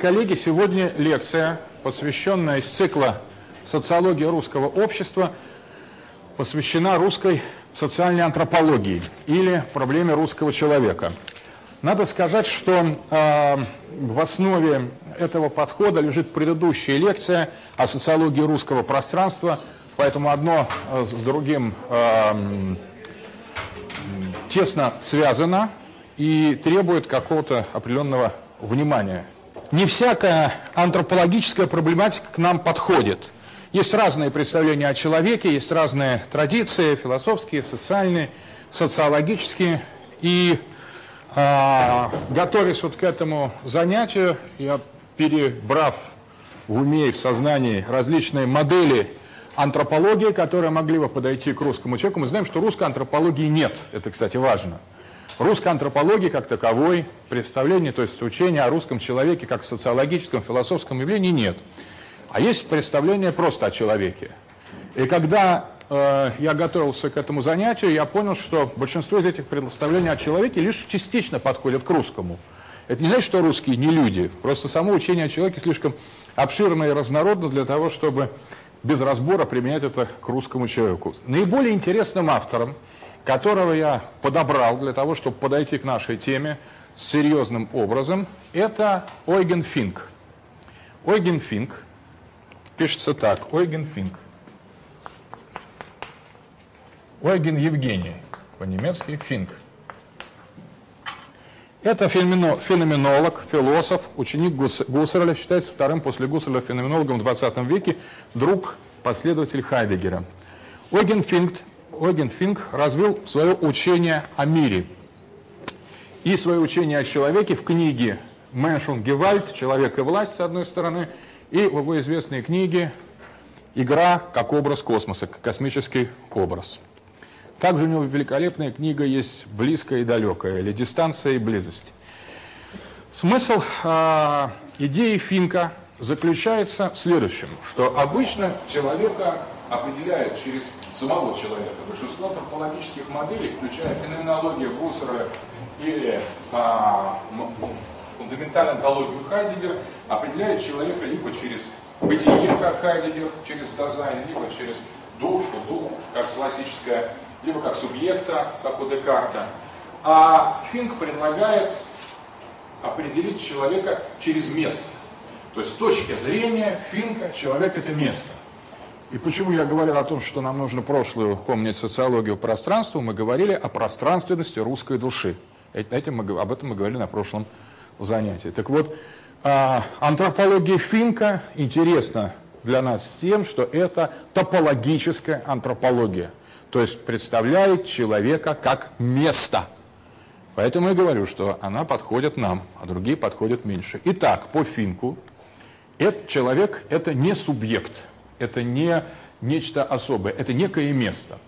Коллеги, сегодня лекция, посвященная из цикла «Социология русского общества», посвящена русской социальной антропологии или проблеме русского человека. Надо сказать, что э, в основе этого подхода лежит предыдущая лекция о социологии русского пространства, поэтому одно э, с другим э, тесно связано и требует какого-то определенного внимания не всякая антропологическая проблематика к нам подходит. Есть разные представления о человеке, есть разные традиции, философские, социальные, социологические. И э, готовясь вот к этому занятию, я перебрав в уме и в сознании различные модели антропологии, которые могли бы подойти к русскому человеку, мы знаем, что русской антропологии нет. Это, кстати, важно. Русской антропологии как таковой, представления, то есть учения о русском человеке как социологическом, философском явлении нет. А есть представление просто о человеке. И когда э, я готовился к этому занятию, я понял, что большинство из этих представлений о человеке лишь частично подходят к русскому. Это не значит, что русские не люди. Просто само учение о человеке слишком обширно и разнородно для того, чтобы без разбора применять это к русскому человеку. Наиболее интересным автором – которого я подобрал для того, чтобы подойти к нашей теме с серьезным образом, это Ойген Финк. Ойген Финк пишется так, Ойген Финк. Ойген Евгений, по-немецки Финк. Это феноменолог, философ, ученик Гуссерля, считается вторым после Гуссерля феноменологом в 20 веке, друг, последователь Хайдегера. Ойген Финк Оген Финк развил свое учение о мире и свое учение о человеке в книге «Меншун Гевальд. Человек и власть» с одной стороны, и в его известной книге «Игра как образ космоса», как космический образ. Также у него великолепная книга есть «Близкая и далекая» или «Дистанция и близость». Смысл э, идеи Финка заключается в следующем, что обычно человека определяет через самого человека. Большинство антропологических моделей, включая феноменологию Гуссера или а, фундаментальную антологию Хайдегера, определяет человека либо через бытие, как Хайдегер, через дизайн, либо через душу, дух, как классическая, либо как субъекта, как у Декарта. А Финк предлагает определить человека через место. То есть с точки зрения Финка человек это место. И почему я говорил о том, что нам нужно прошлую помнить социологию пространства, мы говорили о пространственности русской души. Этим мы, об этом мы говорили на прошлом занятии. Так вот, а, антропология Финка интересна для нас тем, что это топологическая антропология. То есть представляет человека как место. Поэтому я говорю, что она подходит нам, а другие подходят меньше. Итак, по Финку, этот человек – это не субъект – это не нечто особое, это некое место.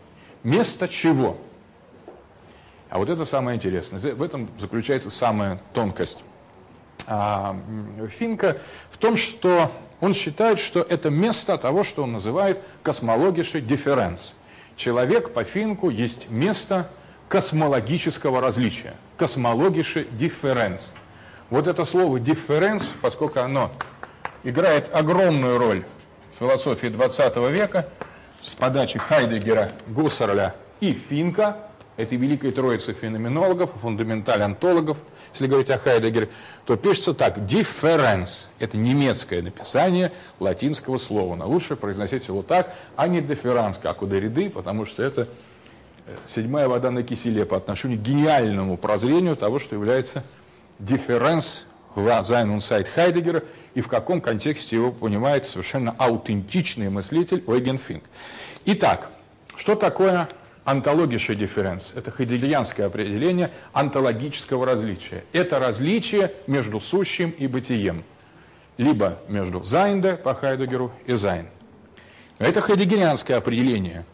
Место чего? А вот это самое интересное. В этом заключается самая тонкость а, Финка в том, что он считает, что это место того, что он называет космологиши дифференс. Человек по Финку есть место космологического различия. Космологиши дифференс. Вот это слово дифференс, поскольку оно играет огромную роль философии 20 века с подачи Хайдегера, Гуссерля и Финка, этой великой троицы феноменологов, фундаменталь-антологов, если говорить о Хайдегере, то пишется так «difference». Это немецкое написание латинского слова. Но лучше произносить его так, а не «difference», как у Дориды, потому что это э, седьмая вода на киселе по отношению к гениальному прозрению того, что является «difference» в «Sein und Zeit» Хайдегера – и в каком контексте его понимает совершенно аутентичный мыслитель Ойген Финк. Итак, что такое онтология дифференс? Это хайдегельянское определение онтологического различия. Это различие между сущим и бытием. Либо между Seiende по Хайдеггеру и Sein. Это хайдеггерианское определение.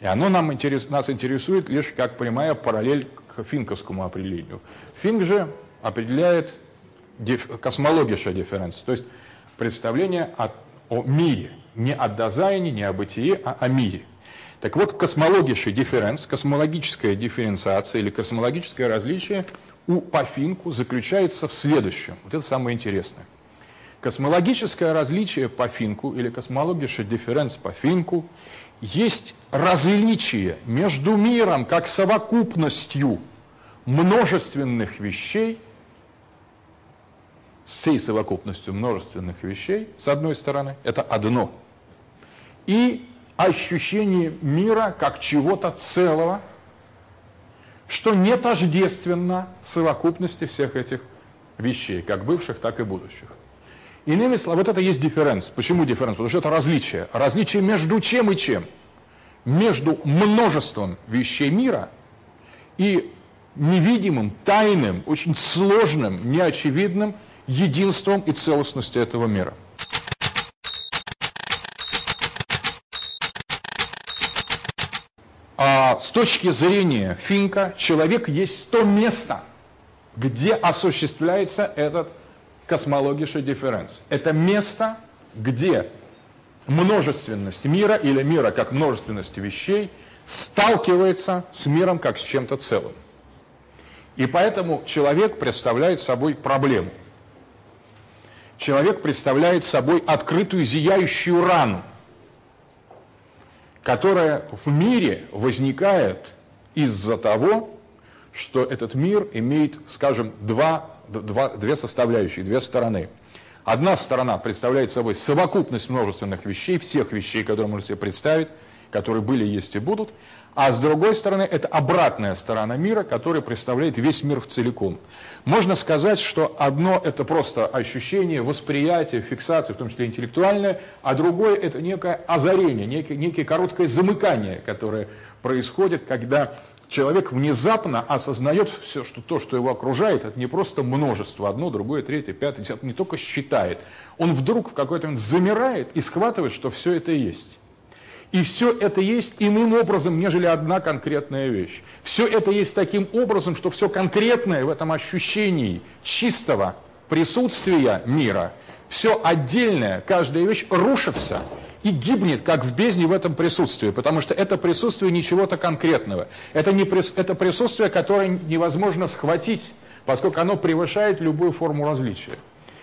И оно нам интерес, нас интересует лишь как прямая параллель к финковскому определению. Финк же определяет kosmologische Differenz, то есть представление о, о мире, не о Dasein е, не о бытие, а о мире. Так вот, kosmologische Differenz, космологическая дифференциация или космологическое различие у по Финку заключается в следующем. Вот это самое интересное. Космологическое различие по Финку или космологический дифференс по Финку есть различие между миром как совокупностью множественных вещей, всей совокупностью множественных вещей, с одной стороны, это одно, и ощущение мира как чего-то целого, что не тождественно совокупности всех этих вещей, как бывших, так и будущих. Иными словами, вот это есть дифференс. Почему дифференс? Потому что это различие. Различие между чем и чем? Между множеством вещей мира и невидимым, тайным, очень сложным, неочевидным единством и целостностью этого мира. А с точки зрения Финка, человек есть то место, где осуществляется этот космологический дифференс. Это место, где множественность мира или мира как множественность вещей сталкивается с миром как с чем-то целым. И поэтому человек представляет собой проблему. Человек представляет собой открытую зияющую рану, которая в мире возникает из-за того, что этот мир имеет, скажем, два, два, две составляющие, две стороны. Одна сторона представляет собой совокупность множественных вещей, всех вещей, которые можно себе представить, которые были, есть и будут. А с другой стороны, это обратная сторона мира, которая представляет весь мир в целиком. Можно сказать, что одно – это просто ощущение, восприятие, фиксация, в том числе интеллектуальное, а другое – это некое озарение, некое, некое короткое замыкание, которое происходит, когда человек внезапно осознает все, что то, что его окружает, это не просто множество, одно, другое, третье, пятое, десятое, не только считает. Он вдруг в какой-то момент замирает и схватывает, что все это есть. И все это есть иным образом, нежели одна конкретная вещь. Все это есть таким образом, что все конкретное в этом ощущении чистого присутствия мира, все отдельное, каждая вещь рушится и гибнет, как в бездне в этом присутствии, потому что это присутствие не чего-то конкретного. Это, не, это присутствие, которое невозможно схватить, поскольку оно превышает любую форму различия.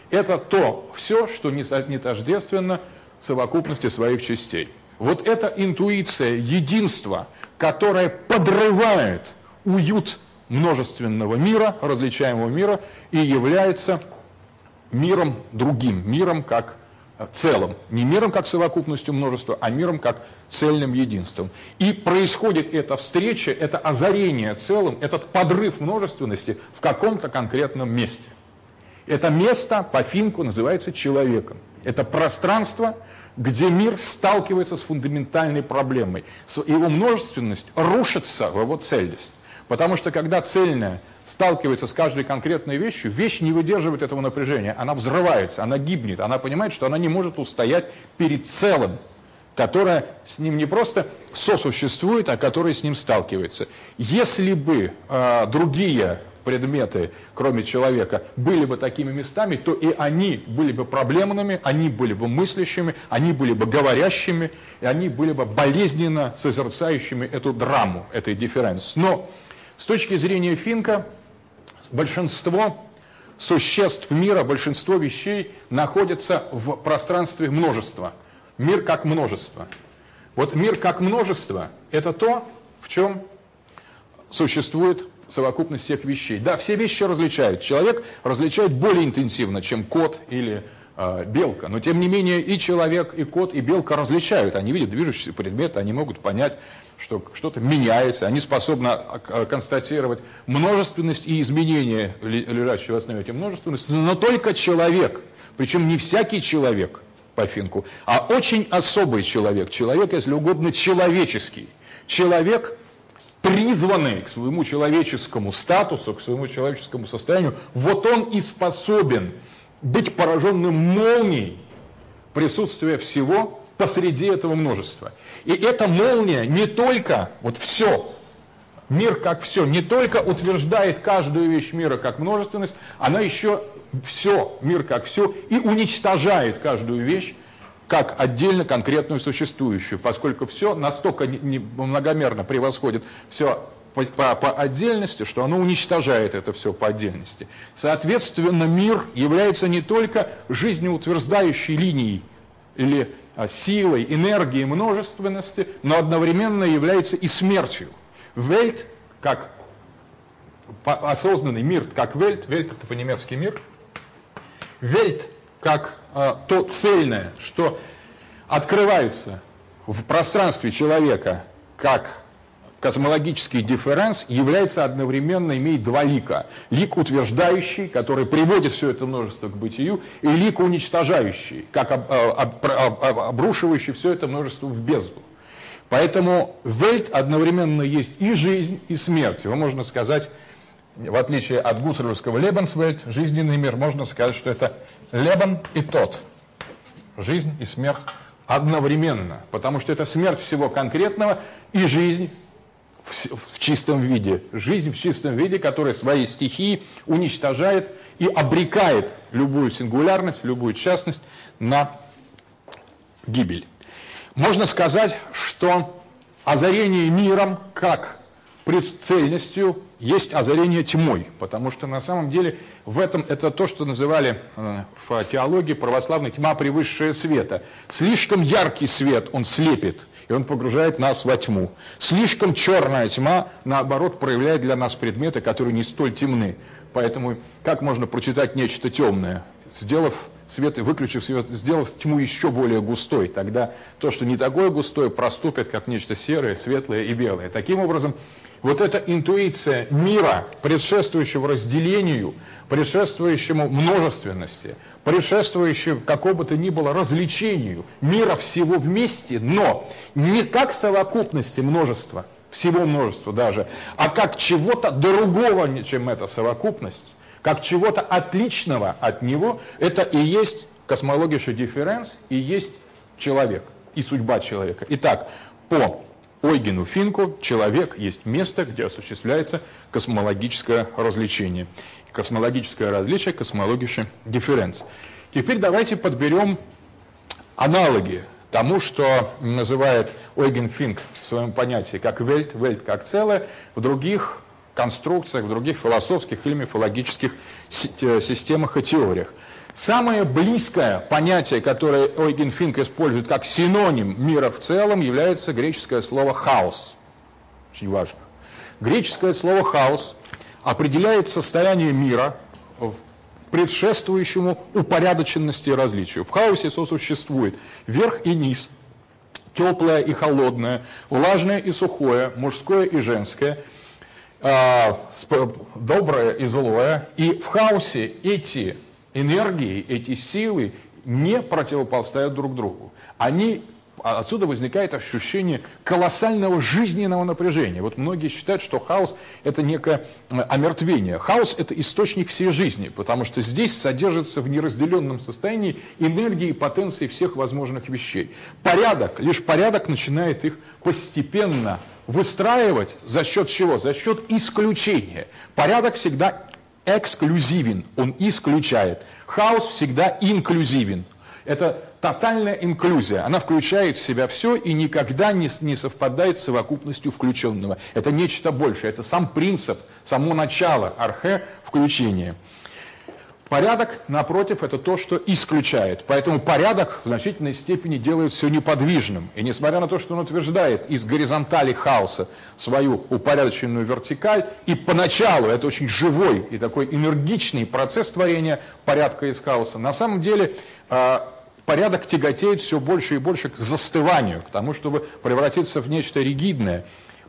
Это то все, что не, не тождественно совокупности своих частей. Вот эта интуиция единства, которая подрывает уют множественного мира, различаемого мира, и является миром другим, миром как целым. Не миром как совокупностью множества, а миром как цельным единством. И происходит эта встреча, это озарение целым, этот подрыв множественности в каком-то конкретном месте. Это место по Финку называется человеком. Это пространство, где мир сталкивается с фундаментальной проблемой. Его множественность рушится в его цельность. Потому что когда цельное сталкивается с каждой конкретной вещью, вещь не выдерживает этого напряжения, она взрывается, она гибнет, она понимает, что она не может устоять перед целым, которое с ним не просто сосуществует, а которое с ним сталкивается. Если бы э, другие предметы, кроме человека, были бы такими местами, то и они были бы проблемными, они были бы мыслящими, они были бы говорящими, и они были бы болезненно созерцающими эту драму, этой дифференс. Но с точки зрения Финка, большинство существ мира, большинство вещей находятся в пространстве множества. Мир как множество. Вот мир как множество – это то, в чем существует совокупность всех вещей. Да, все вещи различают. Человек различает более интенсивно, чем кот или э, белка. Но тем не менее и человек, и кот, и белка различают. Они видят движущиеся предметы, они могут понять, что что-то меняется. Они способны а, констатировать множественность и изменения, лежащие в основе этой множественности. Но только человек, причем не всякий человек по Финку, а очень особый человек. Человек, если угодно, человеческий. Человек – призванный к своему человеческому статусу, к своему человеческому состоянию, вот он и способен быть пораженным молнией присутствия всего посреди этого множества. И эта молния не только, вот все, мир как все, не только утверждает каждую вещь мира как множественность, она еще все, мир как все, и уничтожает каждую вещь как отдельно конкретную существующую, поскольку все настолько многомерно превосходит все по, по, по отдельности, что оно уничтожает это все по отдельности. Соответственно, мир является не только жизнеутверждающей линией или а, силой, энергией множественности, но одновременно является и смертью. Вельт, как осознанный мир, как вельт, вельт это по-немецки мир, вельт, как э, то цельное, что открывается в пространстве человека как космологический дифференс является одновременно, имеет два лика. Лик утверждающий, который приводит все это множество к бытию, и лик уничтожающий, как об, э, об, об, об, обрушивающий все это множество в бездну. Поэтому вельт одновременно есть и жизнь, и смерть. Его можно сказать, в отличие от гусарлевского Лебенсвельт, жизненный мир, можно сказать, что это Лебен и тот. Жизнь и смерть одновременно, потому что это смерть всего конкретного и жизнь в, в чистом виде. Жизнь в чистом виде, которая свои стихии уничтожает и обрекает любую сингулярность, любую частность на гибель. Можно сказать, что озарение миром как прицельностью есть озарение тьмой, потому что на самом деле в этом это то, что называли э, в теологии православной тьма превысшая света. Слишком яркий свет, он слепит, и он погружает нас во тьму. Слишком черная тьма, наоборот, проявляет для нас предметы, которые не столь темны. Поэтому как можно прочитать нечто темное, сделав свет и выключив свет, сделав тьму еще более густой, тогда то, что не такое густое, проступит как нечто серое, светлое и белое. Таким образом, вот эта интуиция мира, предшествующего разделению, предшествующему множественности, предшествующего какому то ни было развлечению мира всего вместе, но не как совокупности множества, всего множества даже, а как чего-то другого, чем эта совокупность, как чего-то отличного от него, это и есть космология дифференс, и есть человек, и судьба человека. Итак, по Ойгену Финку человек есть место, где осуществляется космологическое развлечение. Космологическое различие, космология дифференц. Теперь давайте подберем аналоги тому, что называет Ойген Финк в своем понятии как вельт, вельт как целое, в других конструкциях, в других философских или мифологических системах и теориях. Самое близкое понятие, которое Ойген Финк использует как синоним мира в целом, является греческое слово «хаос». Очень важно. Греческое слово «хаос» определяет состояние мира, предшествующему упорядоченности и различию. В хаосе сосуществует верх и низ, теплое и холодное, влажное и сухое, мужское и женское, а, доброе и злое. И в хаосе эти энергии, эти силы не противопоставят друг другу. Они а отсюда возникает ощущение колоссального жизненного напряжения. Вот многие считают, что хаос – это некое э, омертвение. Хаос – это источник всей жизни, потому что здесь содержится в неразделенном состоянии энергии и потенции всех возможных вещей. Порядок, лишь порядок начинает их постепенно выстраивать за счет чего? За счет исключения. Порядок всегда эксклюзивен, он исключает. Хаос всегда инклюзивен. Это тотальная инклюзия. Она включает в себя все и никогда не, не совпадает с совокупностью включенного. Это нечто большее. Это сам принцип, само начало архе включения. Порядок, напротив, это то, что исключает. Поэтому порядок в значительной степени делает все неподвижным. И несмотря на то, что он утверждает из горизонтали хаоса свою упорядоченную вертикаль, и поначалу это очень живой и такой энергичный процесс творения порядка из хаоса, на самом деле а, порядок тяготеет все больше и больше к застыванию, к тому, чтобы превратиться в нечто ригидное.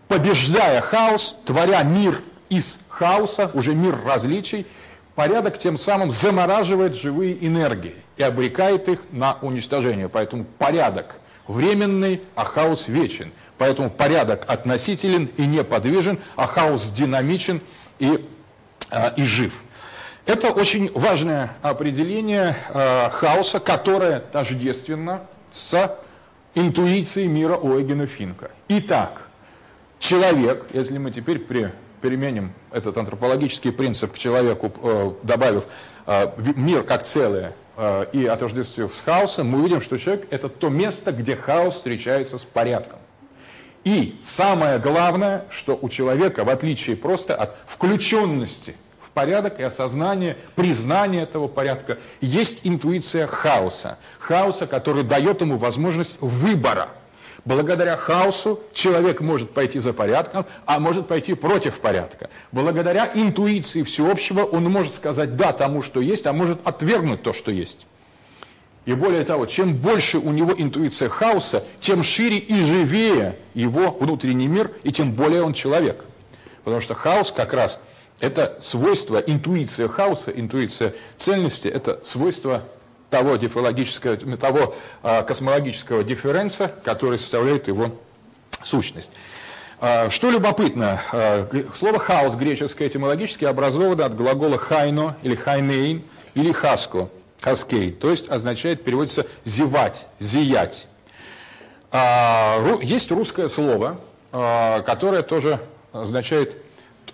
Побеждая хаос, творя мир из хаоса, уже мир различий, порядок тем самым замораживает живые энергии и обрекает их на уничтожение. Поэтому порядок временный, а хаос вечен. Поэтому порядок относителен и неподвижен, а хаос динамичен и, а, и жив. Это очень важное определение э, хаоса, которое тождественно с интуицией мира Ойгена Финка. Итак, человек, если мы теперь при, применим этот антропологический принцип к человеку, э, добавив э, мир как целое э, и отождествив с хаосом, мы увидим, что человек – это то место, где хаос встречается с порядком. И самое главное, что у человека, в отличие просто от включенности в порядок и осознания, признания этого порядка, есть интуиция хаоса. Хаоса, который дает ему возможность выбора. Благодаря хаосу человек может пойти за порядком, а может пойти против порядка. Благодаря интуиции всеобщего он может сказать «да» тому, что есть, а может отвергнуть то, что есть. И более того, чем больше у него интуиция хаоса, тем шире и живее его внутренний мир, и тем более он человек. Потому что хаос как раз это свойство, интуиция хаоса, интуиция цельности, это свойство того диффологического, того а, космологического дифференса, который составляет его сущность. А, что любопытно, а, слово хаос греческое этимологически образовано от глагола хайно или хайнейн или хаско, хаскей, то есть означает, переводится зевать, зиять. Есть русское слово, которое тоже означает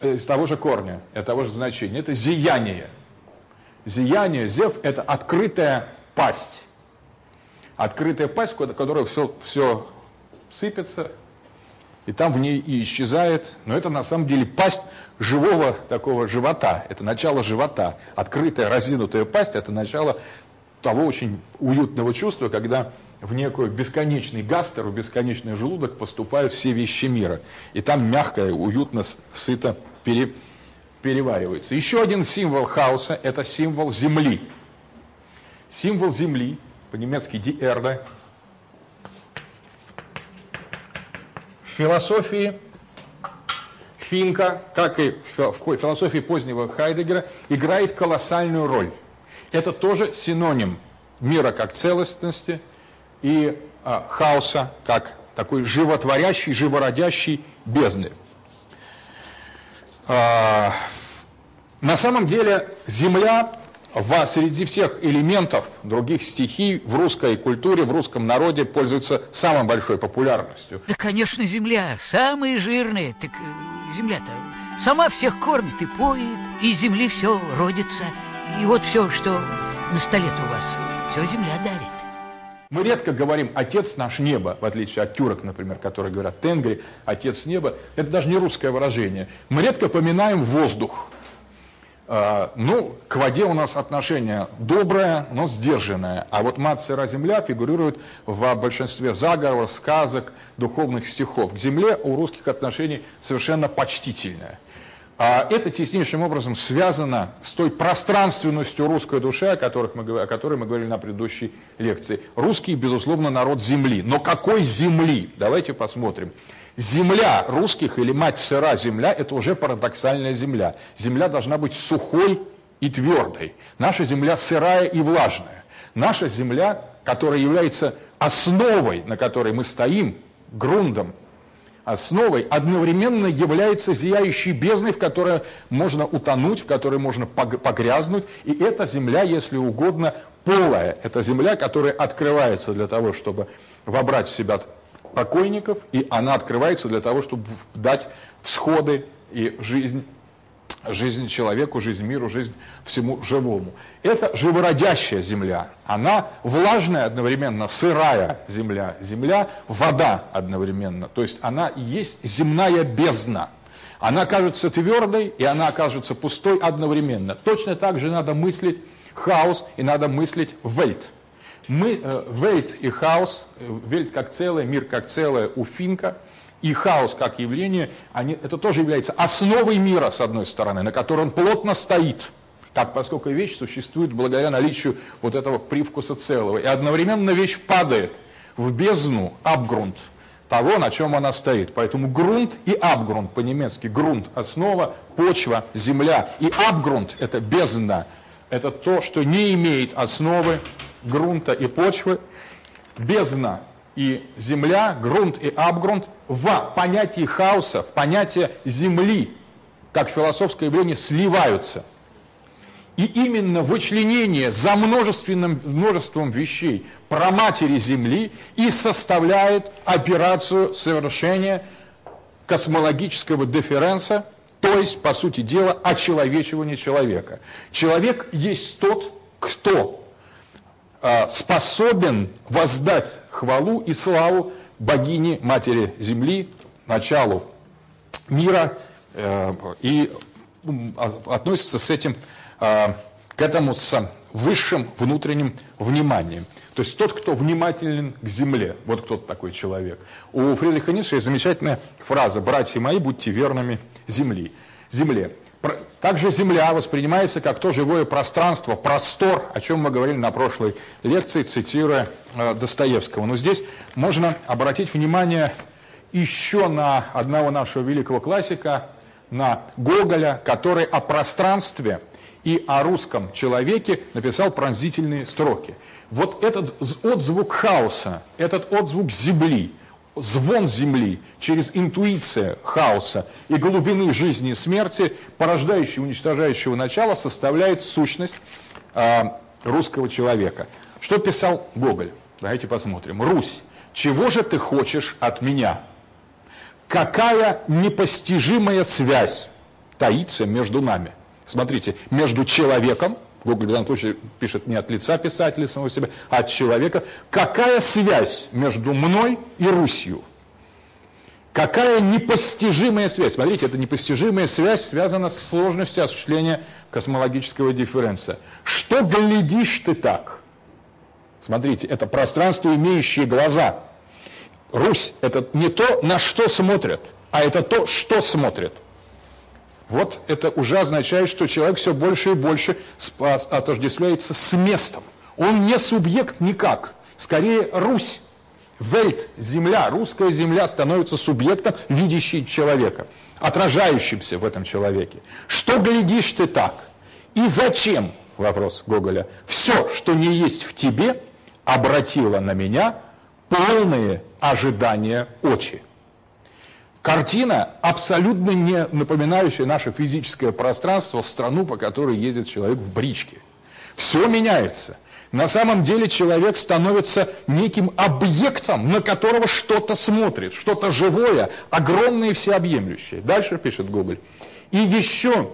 э, из того же корня, из того же значения. Это зияние. Зияние, зев – это открытая пасть. Открытая пасть, которая все, все сыпется, и там в ней и исчезает. Но это на самом деле пасть живого такого живота. Это начало живота. Открытая, разинутая пасть – это начало того очень уютного чувства, когда в некую бесконечный гастер, в бесконечный желудок поступают все вещи мира. И там мягко, уютно, сыто пере, переваривается. Еще один символ хаоса – это символ земли. Символ земли, по-немецки «die Erde», философии Финка, как и в философии позднего Хайдегера, играет колоссальную роль. Это тоже синоним мира как целостности и а, хаоса как такой животворящий, живородящий бездны. А, на самом деле Земля в, среди всех элементов других стихий в русской культуре, в русском народе пользуется самой большой популярностью. Да, конечно, земля, самые жирные. Так э, земля-то сама всех кормит и поет, и земли все родится. И вот все, что на столе-то у вас, все земля дарит. Мы редко говорим «отец наш небо», в отличие от тюрок, например, которые говорят «тенгри», «отец неба». Это даже не русское выражение. Мы редко поминаем воздух. А, ну, к воде у нас отношение доброе, но сдержанное. А вот мать сыра земля фигурирует в большинстве заговоров, сказок, духовных стихов. К земле у русских отношений совершенно почтительное. А это теснейшим образом связано с той пространственностью русской души, о, которых мы, о которой мы говорили на предыдущей лекции. Русский, безусловно, народ земли. Но какой земли? Давайте посмотрим. Земля русских или мать сыра земля – это уже парадоксальная земля. Земля должна быть сухой и твердой. Наша земля сырая и влажная. Наша земля, которая является основой, на которой мы стоим, грундом, основой, одновременно является зияющей бездной, в которой можно утонуть, в которой можно погрязнуть. И эта земля, если угодно, полая. Это земля, которая открывается для того, чтобы вобрать в себя покойников, и она открывается для того, чтобы дать всходы и жизнь, жизнь человеку, жизнь миру, жизнь всему живому. Это живородящая земля. Она влажная одновременно, сырая земля. Земля – вода одновременно. То есть она и есть земная бездна. Она кажется твердой, и она окажется пустой одновременно. Точно так же надо мыслить хаос, и надо мыслить вельт – мы, э, Вельт и хаос, э, Вельт как целое, мир как целое у Финка, и хаос как явление, они, это тоже является основой мира, с одной стороны, на которой он плотно стоит, как поскольку вещь существует благодаря наличию вот этого привкуса целого. И одновременно вещь падает в бездну, абгрунт, того, на чем она стоит. Поэтому грунт и абгрунт по-немецки. Грунт – основа, почва, земля. И абгрунт – это бездна. Это то, что не имеет основы, грунта и почвы, бездна и земля, грунт и абгрунт в понятии хаоса, в понятие земли, как философское явление, сливаются. И именно вычленение за множественным, множеством вещей про матери Земли и составляет операцию совершения космологического дифференса, то есть, по сути дела, очеловечивания человека. Человек есть тот, кто а, способен воздать хвалу и славу богине Матери Земли, началу мира э, и относится с этим, э, к этому с высшим внутренним вниманием. То есть тот, кто внимателен к земле, вот кто такой человек. У Фридриха Ницше есть замечательная фраза «Братья мои, будьте верными земли, земле». Также Земля воспринимается как то живое пространство, простор, о чем мы говорили на прошлой лекции, цитируя э, Достоевского. Но здесь можно обратить внимание еще на одного нашего великого классика, на Гоголя, который о пространстве и о русском человеке написал пронзительные строки. Вот этот отзвук хаоса, этот отзвук земли – звон земли, через интуиция хаоса и глубины жизни и смерти, порождающего уничтожающего начала, составляет сущность э, русского человека. Что писал Гоголь? Давайте посмотрим. «Русь, чего же ты хочешь от меня? Какая непостижимая связь таится между нами?» Смотрите, между человеком Гоголь в данном случае пишет не от лица писателя самого себя, а от человека. Какая связь между мной и Русью? Какая непостижимая связь? Смотрите, эта непостижимая связь связана с сложностью осуществления космологического дифференса. Что глядишь ты так? Смотрите, это пространство, имеющее глаза. Русь – это не то, на что смотрят, а это то, что смотрят. Вот это уже означает, что человек все больше и больше отождествляется с местом. Он не субъект никак, скорее Русь. Вельт, земля, русская земля становится субъектом, видящим человека, отражающимся в этом человеке. Что глядишь ты так? И зачем, вопрос Гоголя, все, что не есть в тебе, обратило на меня полные ожидания очи. Картина, абсолютно не напоминающая наше физическое пространство, страну, по которой ездит человек в бричке. Все меняется. На самом деле человек становится неким объектом, на которого что-то смотрит, что-то живое, огромное и всеобъемлющее. Дальше пишет Гоголь. И еще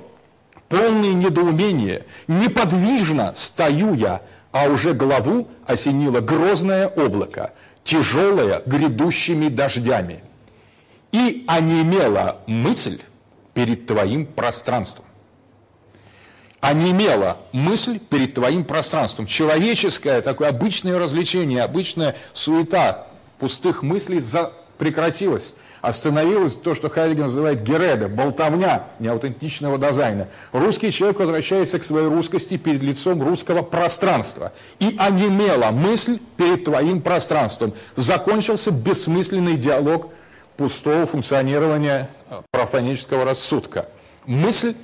полное недоумение, неподвижно стою я, а уже главу осенило грозное облако, тяжелое грядущими дождями и онемела мысль перед твоим пространством. Онемела мысль перед твоим пространством. Человеческое такое обычное развлечение, обычная суета пустых мыслей за... прекратилась. Остановилось то, что Хайдегер называет гереда, болтовня неаутентичного дизайна. Русский человек возвращается к своей русскости перед лицом русского пространства. И онемела мысль перед твоим пространством. Закончился бессмысленный диалог пустого функционирования э, профанического рассудка. Мысль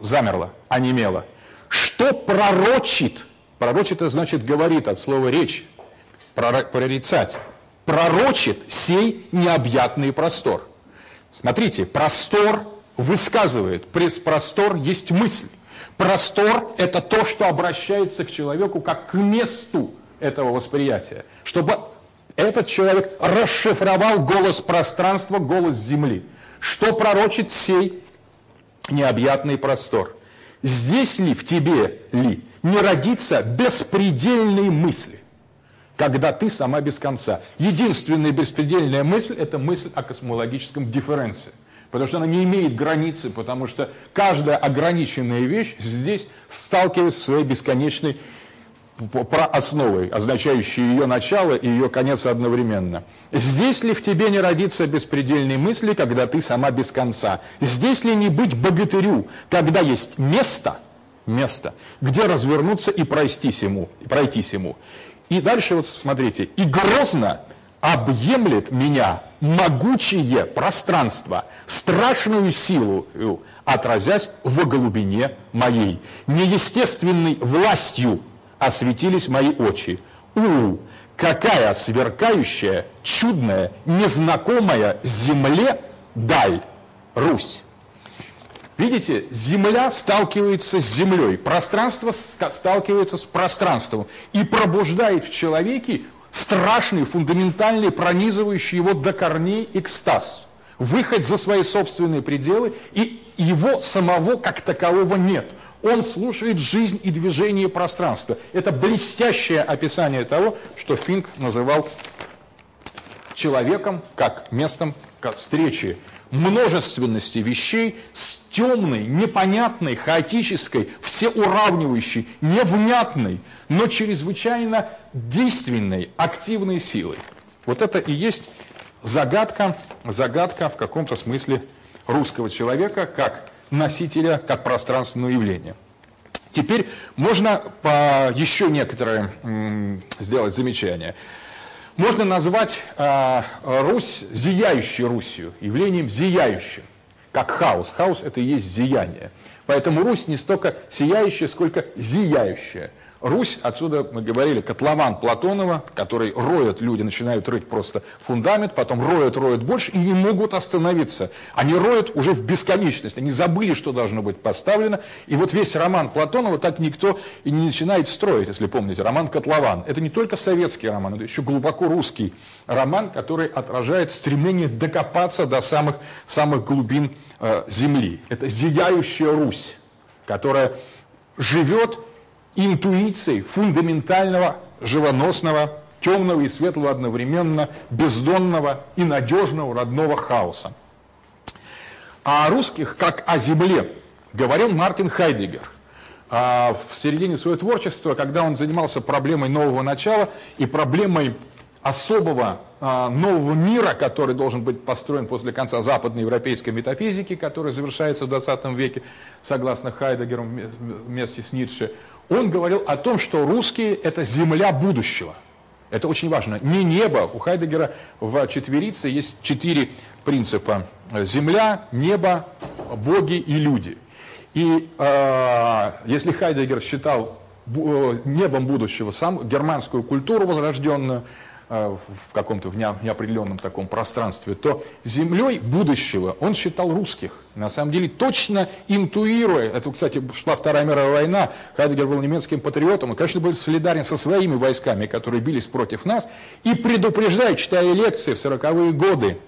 замерла, онемела. Что пророчит? Пророчит это значит говорит от слова речь, прорицать. Пророчит сей необъятный простор. Смотрите, простор высказывает, простор есть мысль. Простор – это то, что обращается к человеку как к месту этого восприятия, чтобы этот человек расшифровал голос пространства, голос земли. Что пророчит сей необъятный простор? Здесь ли, в тебе ли, не родится беспредельные мысли, когда ты сама без конца? Единственная беспредельная мысль – это мысль о космологическом дифференсе. Потому что она не имеет границы, потому что каждая ограниченная вещь здесь сталкивается с своей бесконечной про основой, означающей ее начало и ее конец одновременно. Здесь ли в тебе не родится беспредельной мысли, когда ты сама без конца? Здесь ли не быть богатырю, когда есть место, место, где развернуться и пройтись ему, пройтись ему? И дальше вот смотрите, и грозно объемлет меня могучее пространство, страшную силу, отразясь в глубине моей, неестественной властью осветились мои очи. У, какая сверкающая, чудная, незнакомая земле даль, Русь. Видите, земля сталкивается с землей, пространство сталкивается с пространством и пробуждает в человеке страшный, фундаментальный, пронизывающий его до корней экстаз. Выход за свои собственные пределы, и его самого как такового нет – он слушает жизнь и движение пространства. Это блестящее описание того, что Финк называл человеком как местом как встречи множественности вещей с темной, непонятной, хаотической, всеуравнивающей, невнятной, но чрезвычайно действенной, активной силой. Вот это и есть загадка, загадка в каком-то смысле русского человека как носителя, как пространственного явления. Теперь можно по еще некоторые сделать замечания. Можно назвать э, Русь зияющей Русью, явлением зияющим, как хаос. Хаос – это и есть зияние. Поэтому Русь не столько сияющая, сколько зияющая – Русь, отсюда мы говорили, котлован Платонова, который роют люди, начинают рыть просто фундамент, потом роют, роют больше и не могут остановиться. Они роют уже в бесконечность, они забыли, что должно быть поставлено. И вот весь роман Платонова так никто и не начинает строить, если помните, роман «Котлован». Это не только советский роман, это еще глубоко русский роман, который отражает стремление докопаться до самых, самых глубин э, земли. Это зияющая Русь, которая живет интуицией фундаментального, живоносного, темного и светлого одновременно, бездонного и надежного родного хаоса. А о русских, как о земле, говорил Мартин Хайдегер а в середине своего творчества, когда он занимался проблемой нового начала и проблемой особого а, нового мира, который должен быть построен после конца западноевропейской метафизики, которая завершается в 20 веке, согласно Хайдегеру вместе с Ницше, он говорил о том, что русские – это земля будущего. Это очень важно. Не небо. У Хайдегера в четверице есть четыре принципа. Земля, небо, боги и люди. И э, если Хайдегер считал небом будущего сам германскую культуру возрожденную, в каком-то в неопределенном таком пространстве, то землей будущего он считал русских. На самом деле, точно интуируя, это, кстати, шла Вторая мировая война, Хайдегер был немецким патриотом, он, конечно, был солидарен со своими войсками, которые бились против нас, и предупреждает, читая лекции в 40-е годы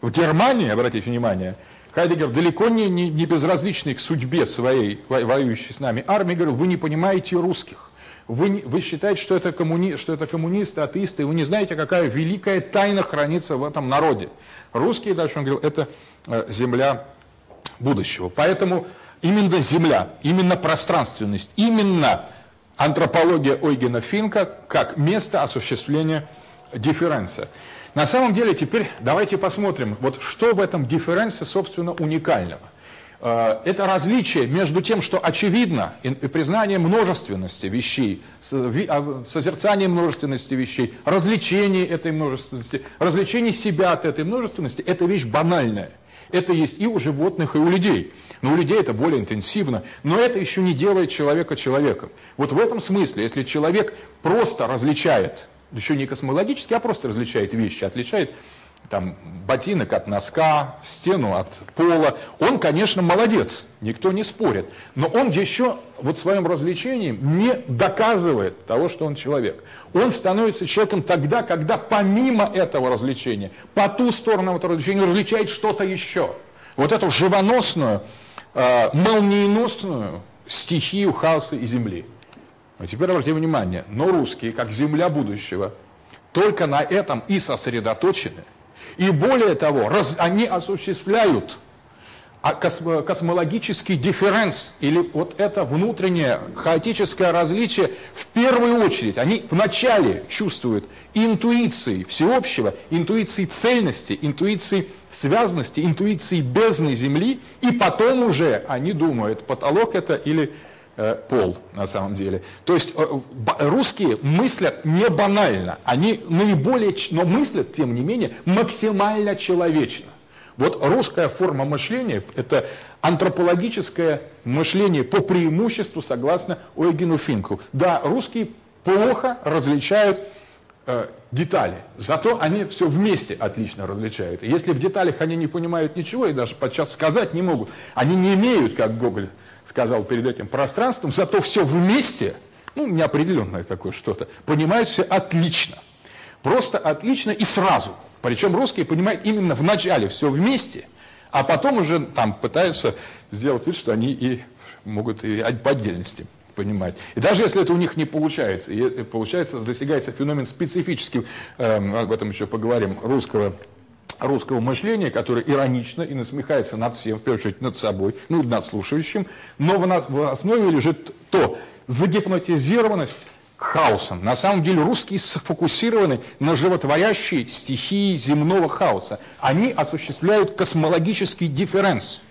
в Германии, обратите внимание, Хайдегер далеко не, не, не безразличный к судьбе своей воюющей с нами армии, говорил, вы не понимаете русских. Вы, вы считаете, что это, коммуни, что это коммунисты, атеисты, и вы не знаете, какая великая тайна хранится в этом народе. Русские, дальше он говорил, это э, земля будущего. Поэтому именно земля, именно пространственность, именно антропология Ойгена Финка как место осуществления дифференция. На самом деле теперь давайте посмотрим, вот что в этом дифференсе, собственно, уникального. Э, это различие между тем, что очевидно, и признание множественности вещей, а, созерцание множественности вещей, развлечение этой множественности, развлечение себя от этой множественности, это вещь банальная. Это есть и у животных, и у людей. Но у людей это более интенсивно. Но это еще не делает человека человеком. Вот в этом смысле, если человек просто различает, еще не космологически, а просто различает вещи, отличает там, ботинок от носка, стену от пола. Он, конечно, молодец, никто не спорит. Но он еще вот своим развлечением не доказывает того, что он человек. Он становится человеком тогда, когда помимо этого развлечения, по ту сторону этого развлечения, различает что-то еще. Вот эту живоносную, э, молниеносную стихию хаоса и земли. А теперь обратите внимание, но русские, как земля будущего, только на этом и сосредоточены – и более того, раз, они осуществляют а космологический дифференс или вот это внутреннее хаотическое различие в первую очередь. Они вначале чувствуют интуиции всеобщего, интуиции цельности, интуиции связанности, интуиции бездны Земли, и потом уже они думают, потолок это или пол на самом деле. То есть э, русские мыслят не банально, они наиболее, но мыслят, тем не менее, максимально человечно. Вот русская форма мышления – это антропологическое мышление по преимуществу, согласно Ойгену Финку. Да, русские плохо различают э, детали, зато они все вместе отлично различают. если в деталях они не понимают ничего и даже подчас сказать не могут, они не имеют, как Гоголь сказал перед этим пространством, зато все вместе, ну, неопределенное такое что-то, понимают все отлично. Просто отлично и сразу. Причем русские понимают именно в начале все вместе, а потом уже там пытаются сделать вид, что они и могут и по отдельности понимать. И даже если это у них не получается, и получается, достигается феномен специфический, э, об этом еще поговорим, русского русского мышления, которое иронично и насмехается над всем, в первую очередь над собой, ну, над слушающим, но в основе лежит то, загипнотизированность хаосом. На самом деле русские сфокусированы на животворящей стихии земного хаоса. Они осуществляют космологический дифференс.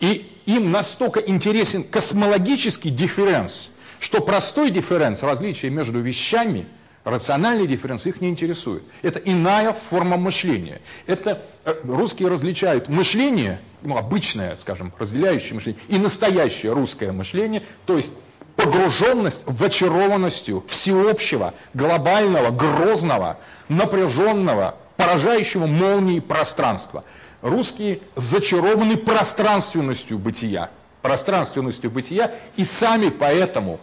И им настолько интересен космологический дифференс, что простой дифференс, различие между вещами – Рациональный дифференс их не интересует. Это иная форма мышления. Это э, русские различают мышление, ну, обычное, скажем, разделяющее мышление, и настоящее русское мышление, то есть погруженность в очарованностью всеобщего, глобального, грозного, напряженного, поражающего молнии пространства. Русские зачарованы пространственностью бытия, пространственностью бытия, и сами поэтому,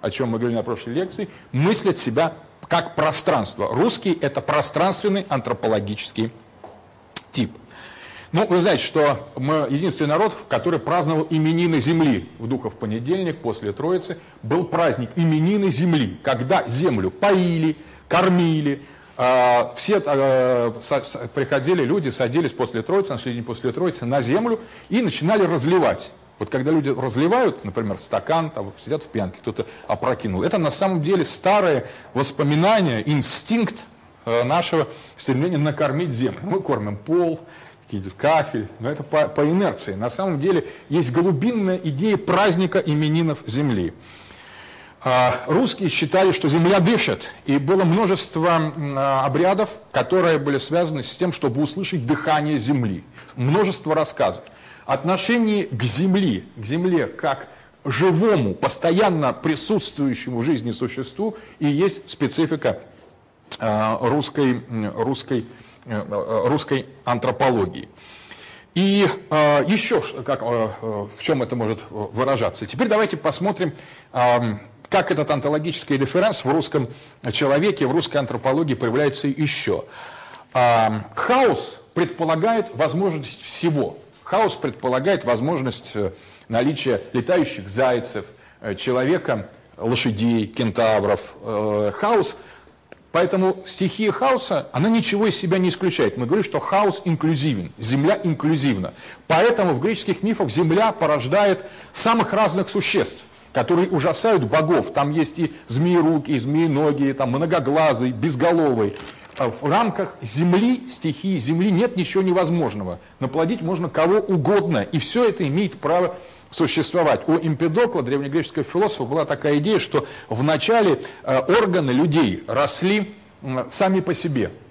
о чем мы говорили на прошлой лекции, мыслят себя как пространство. Русский – это пространственный антропологический тип. Ну, вы знаете, что мы единственный народ, который праздновал именины Земли в Духов понедельник после Троицы. Был праздник именины Земли, когда Землю поили, кормили, а, все а, приходили люди, садились после Троицы, на следующий день после Троицы на землю и начинали разливать. Вот когда люди разливают, например, стакан, там, сидят в пьянке, кто-то опрокинул, это на самом деле старое воспоминание, инстинкт э, нашего стремления накормить землю. Мы кормим пол, кафель, но это по, по инерции. На самом деле есть глубинная идея праздника именинов земли. А, русские считали, что земля дышит, и было множество а, обрядов, которые были связаны с тем, чтобы услышать дыхание земли. Множество рассказов отношении к земле, к земле как живому, постоянно присутствующему в жизни существу и есть специфика э, русской, русской, э, русской антропологии. И э, еще как, в чем это может выражаться. Теперь давайте посмотрим, как этот онтологический дифференс в русском человеке, в русской антропологии проявляется еще. Хаос предполагает возможность всего. Хаос предполагает возможность э, наличия летающих зайцев, э, человека, лошадей, кентавров. Э, хаос, поэтому стихия хаоса, она ничего из себя не исключает. Мы говорим, что хаос инклюзивен, земля инклюзивна. Поэтому в греческих мифах земля порождает самых разных существ которые ужасают богов. Там есть и змеи-руки, и змеи-ноги, там многоглазый, безголовый. А в рамках земли, стихии земли нет ничего невозможного. Наплодить можно кого угодно, и все это имеет право существовать. У Эмпедокла, древнегреческого философа, была такая идея, что вначале э, органы людей росли сами по себе –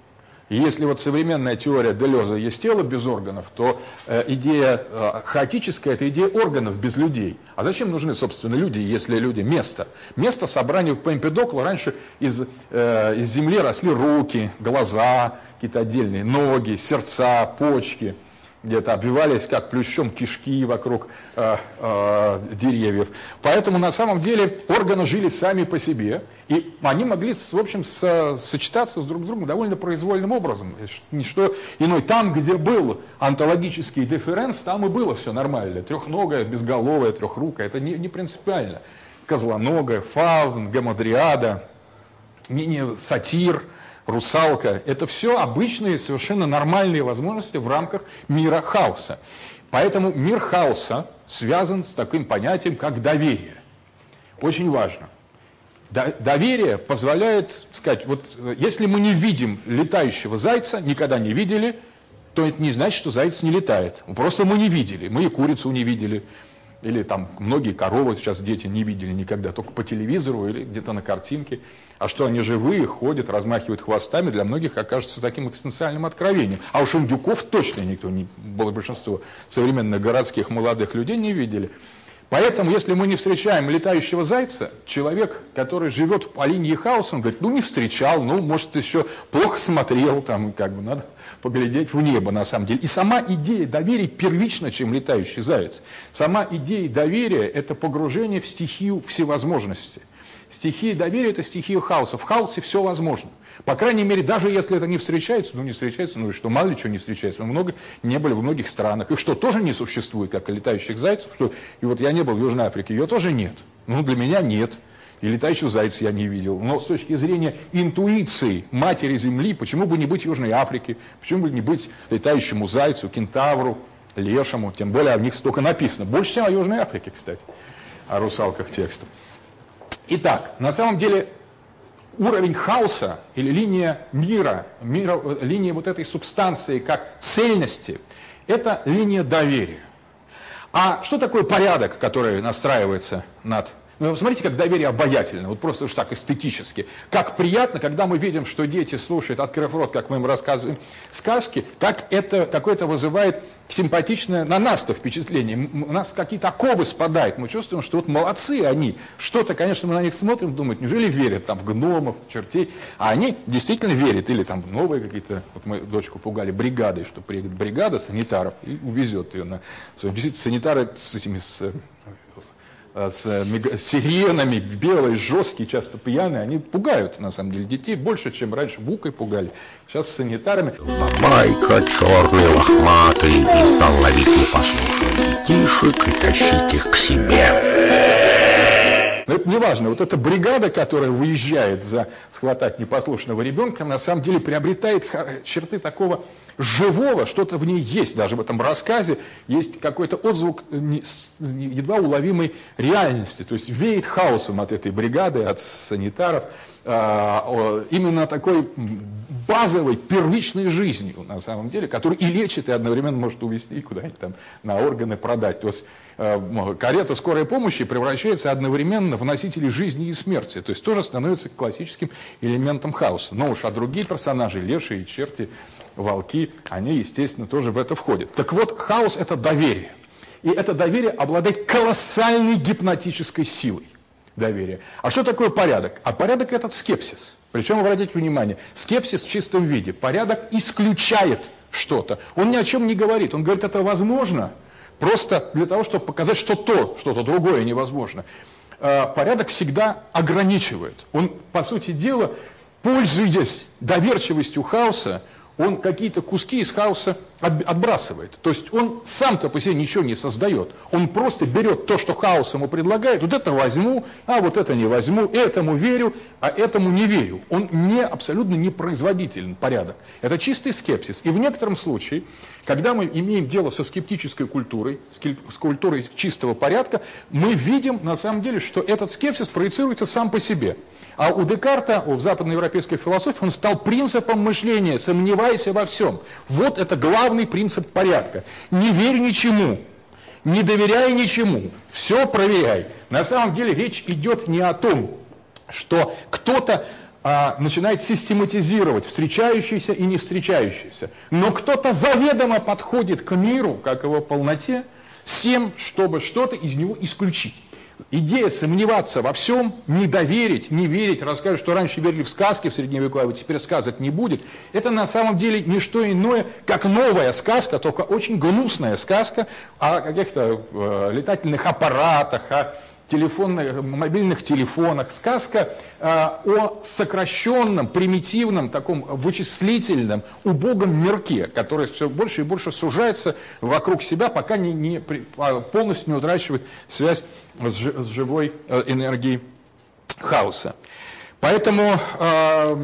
если вот современная теория Делеза есть тело без органов, то э, идея э, хаотическая – это идея органов без людей. А зачем нужны, собственно, люди, если люди – место? Место собрания по Эмпедоклу раньше из, э, из земли росли руки, глаза, какие-то отдельные ноги, сердца, почки – где-то обвивались как плющом кишки вокруг э, э, деревьев. Поэтому на самом деле органы жили сами по себе, и они могли, в общем, со, сочетаться с друг с другом довольно произвольным образом. Ничто иное. Там, где был онтологический дифференс, там и было все нормально. Трехногое, безголовое, трехрукое, это не, не принципиально. Козлоногое, фавн, гемодриада, не, не, сатир – русалка. Это все обычные, совершенно нормальные возможности в рамках мира хаоса. Поэтому мир хаоса связан с таким понятием, как доверие. Очень важно. Доверие позволяет сказать, вот если мы не видим летающего зайца, никогда не видели, то это не значит, что заяц не летает. Просто мы не видели, мы и курицу не видели, или там многие коровы сейчас дети не видели никогда, только по телевизору или где-то на картинке. А что они живые, ходят, размахивают хвостами, для многих окажется таким экстенциальным откровением. А уж индюков точно никто, не, большинство современных городских молодых людей не видели. Поэтому, если мы не встречаем летающего зайца, человек, который живет по линии хаоса, он говорит, ну не встречал, ну может еще плохо смотрел, там как бы надо поглядеть в небо на самом деле. И сама идея доверия первична, чем летающий заяц. Сама идея доверия – это погружение в стихию всевозможности. Стихия доверия – это стихия хаоса. В хаосе все возможно. По крайней мере, даже если это не встречается, ну не встречается, ну и что, мало ли чего не встречается. Много, не были в многих странах. И что, тоже не существует, как и летающих зайцев. Что, и вот я не был в Южной Африке, ее тоже нет. Ну, для меня нет. И летающего зайца я не видел. Но с точки зрения интуиции матери Земли, почему бы не быть Южной Африке, почему бы не быть летающему зайцу, кентавру, лешему, тем более о них столько написано. Больше, чем о Южной Африке, кстати, о русалках текстов. Итак, на самом деле уровень хаоса или линия мира, мира, линия вот этой субстанции как цельности, это линия доверия. А что такое порядок, который настраивается над ну, посмотрите, как доверие обаятельно, вот просто уж так эстетически. Как приятно, когда мы видим, что дети слушают, открыв рот, как мы им рассказываем сказки, как это какое-то вызывает симпатичное на нас-то впечатление. У нас какие-то оковы спадают, мы чувствуем, что вот молодцы они. Что-то, конечно, мы на них смотрим, думаем, неужели верят там в гномов, в чертей? А они действительно верят. Или там в новые какие-то, вот мы дочку пугали бригадой, что приедет бригада санитаров и увезет ее на... Действительно, санитары с этими с Э, с сиренами, белые, жесткие, часто пьяные, они пугают, на самом деле, детей больше, чем раньше букой пугали. Сейчас с санитарами. Бабайка черный, лохматый, и ловить непослушных детишек и тащить их к себе. Но это не важно. Вот эта бригада, которая выезжает за схватать непослушного ребенка, на самом деле приобретает черты такого живого, что-то в ней есть, даже в этом рассказе есть какой-то отзвук едва уловимой реальности, то есть веет хаосом от этой бригады, от санитаров, а, именно такой базовой, первичной жизнью, на самом деле, который и лечит, и одновременно может увезти куда-нибудь там на органы продать. То есть карета скорой помощи превращается одновременно в носителей жизни и смерти, то есть тоже становится классическим элементом хаоса. Но уж а другие персонажи, лешие черти, волки, они, естественно, тоже в это входят. Так вот, хаос – это доверие. И это доверие обладает колоссальной гипнотической силой доверия. А что такое порядок? А порядок – этот скепсис. Причем, обратите внимание, скепсис в чистом виде. Порядок исключает что-то. Он ни о чем не говорит. Он говорит, это возможно, просто для того, чтобы показать, что то, что-то другое невозможно. А, порядок всегда ограничивает. Он, по сути дела, пользуясь доверчивостью хаоса, он какие-то куски из хаоса отбрасывает. То есть он сам-то по себе ничего не создает. Он просто берет то, что хаос ему предлагает, вот это возьму, а вот это не возьму, этому верю, а этому не верю. Он не, абсолютно не производителен порядок. Это чистый скепсис. И в некотором случае, когда мы имеем дело со скептической культурой, с культурой чистого порядка, мы видим на самом деле, что этот скепсис проецируется сам по себе. А у Декарта, у западноевропейской философии, он стал принципом мышления, сомневайся во всем. Вот это главный принцип порядка. Не верь ничему, не доверяй ничему, все проверяй. На самом деле речь идет не о том, что кто-то а, начинает систематизировать встречающиеся и не встречающиеся, но кто-то заведомо подходит к миру, как его полноте, с тем, чтобы что-то из него исключить. Идея сомневаться во всем, не доверить, не верить, рассказывать, что раньше верили в сказки в средневековье, а теперь сказок не будет, это на самом деле не что иное, как новая сказка, только очень гнусная сказка о каких-то э, летательных аппаратах, о телефонных, мобильных телефонах, сказка э, о сокращенном, примитивном, таком вычислительном, убогом мирке, который все больше и больше сужается вокруг себя, пока не, не, а, полностью не утрачивает связь с, с живой э, энергией хаоса. Поэтому э,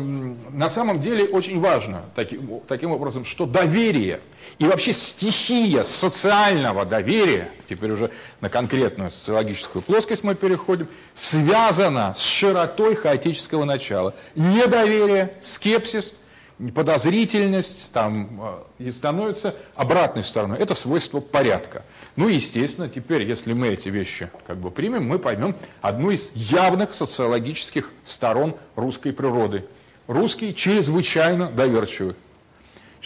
на самом деле очень важно таким, таким образом, что доверие и вообще стихия социального доверия, теперь уже на конкретную социологическую плоскость мы переходим, связана с широтой хаотического начала. Недоверие, скепсис, подозрительность там, э, и становится обратной стороной. Это свойство порядка. Ну и, естественно, теперь, если мы эти вещи как бы примем, мы поймем одну из явных социологических сторон русской природы. Русские чрезвычайно доверчивы.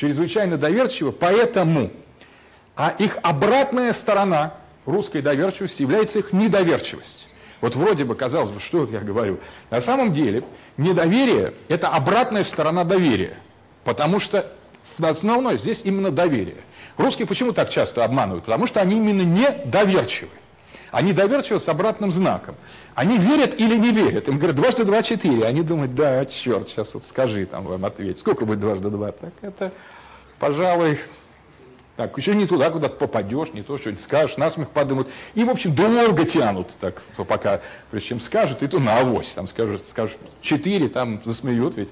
Чрезвычайно доверчивы, поэтому, а их обратная сторона русской доверчивости является их недоверчивость. Вот вроде бы казалось бы, что я говорю. На самом деле недоверие – это обратная сторона доверия. Потому что основное здесь именно доверие. Русские почему так часто обманывают? Потому что они именно недоверчивы. Они доверчивы с обратным знаком. Они верят или не верят. Им говорят, дважды два – четыре. Они думают, да, черт, сейчас вот скажи там вам ответь. Сколько будет дважды два? Так это, пожалуй, Так, еще не туда, куда-то попадешь, не то, что-нибудь скажешь, насмех подымут. И, в общем, долго тянут, так, пока, прежде чем скажут, и то на авось, там скажут, скажут четыре, там засмеют ведь.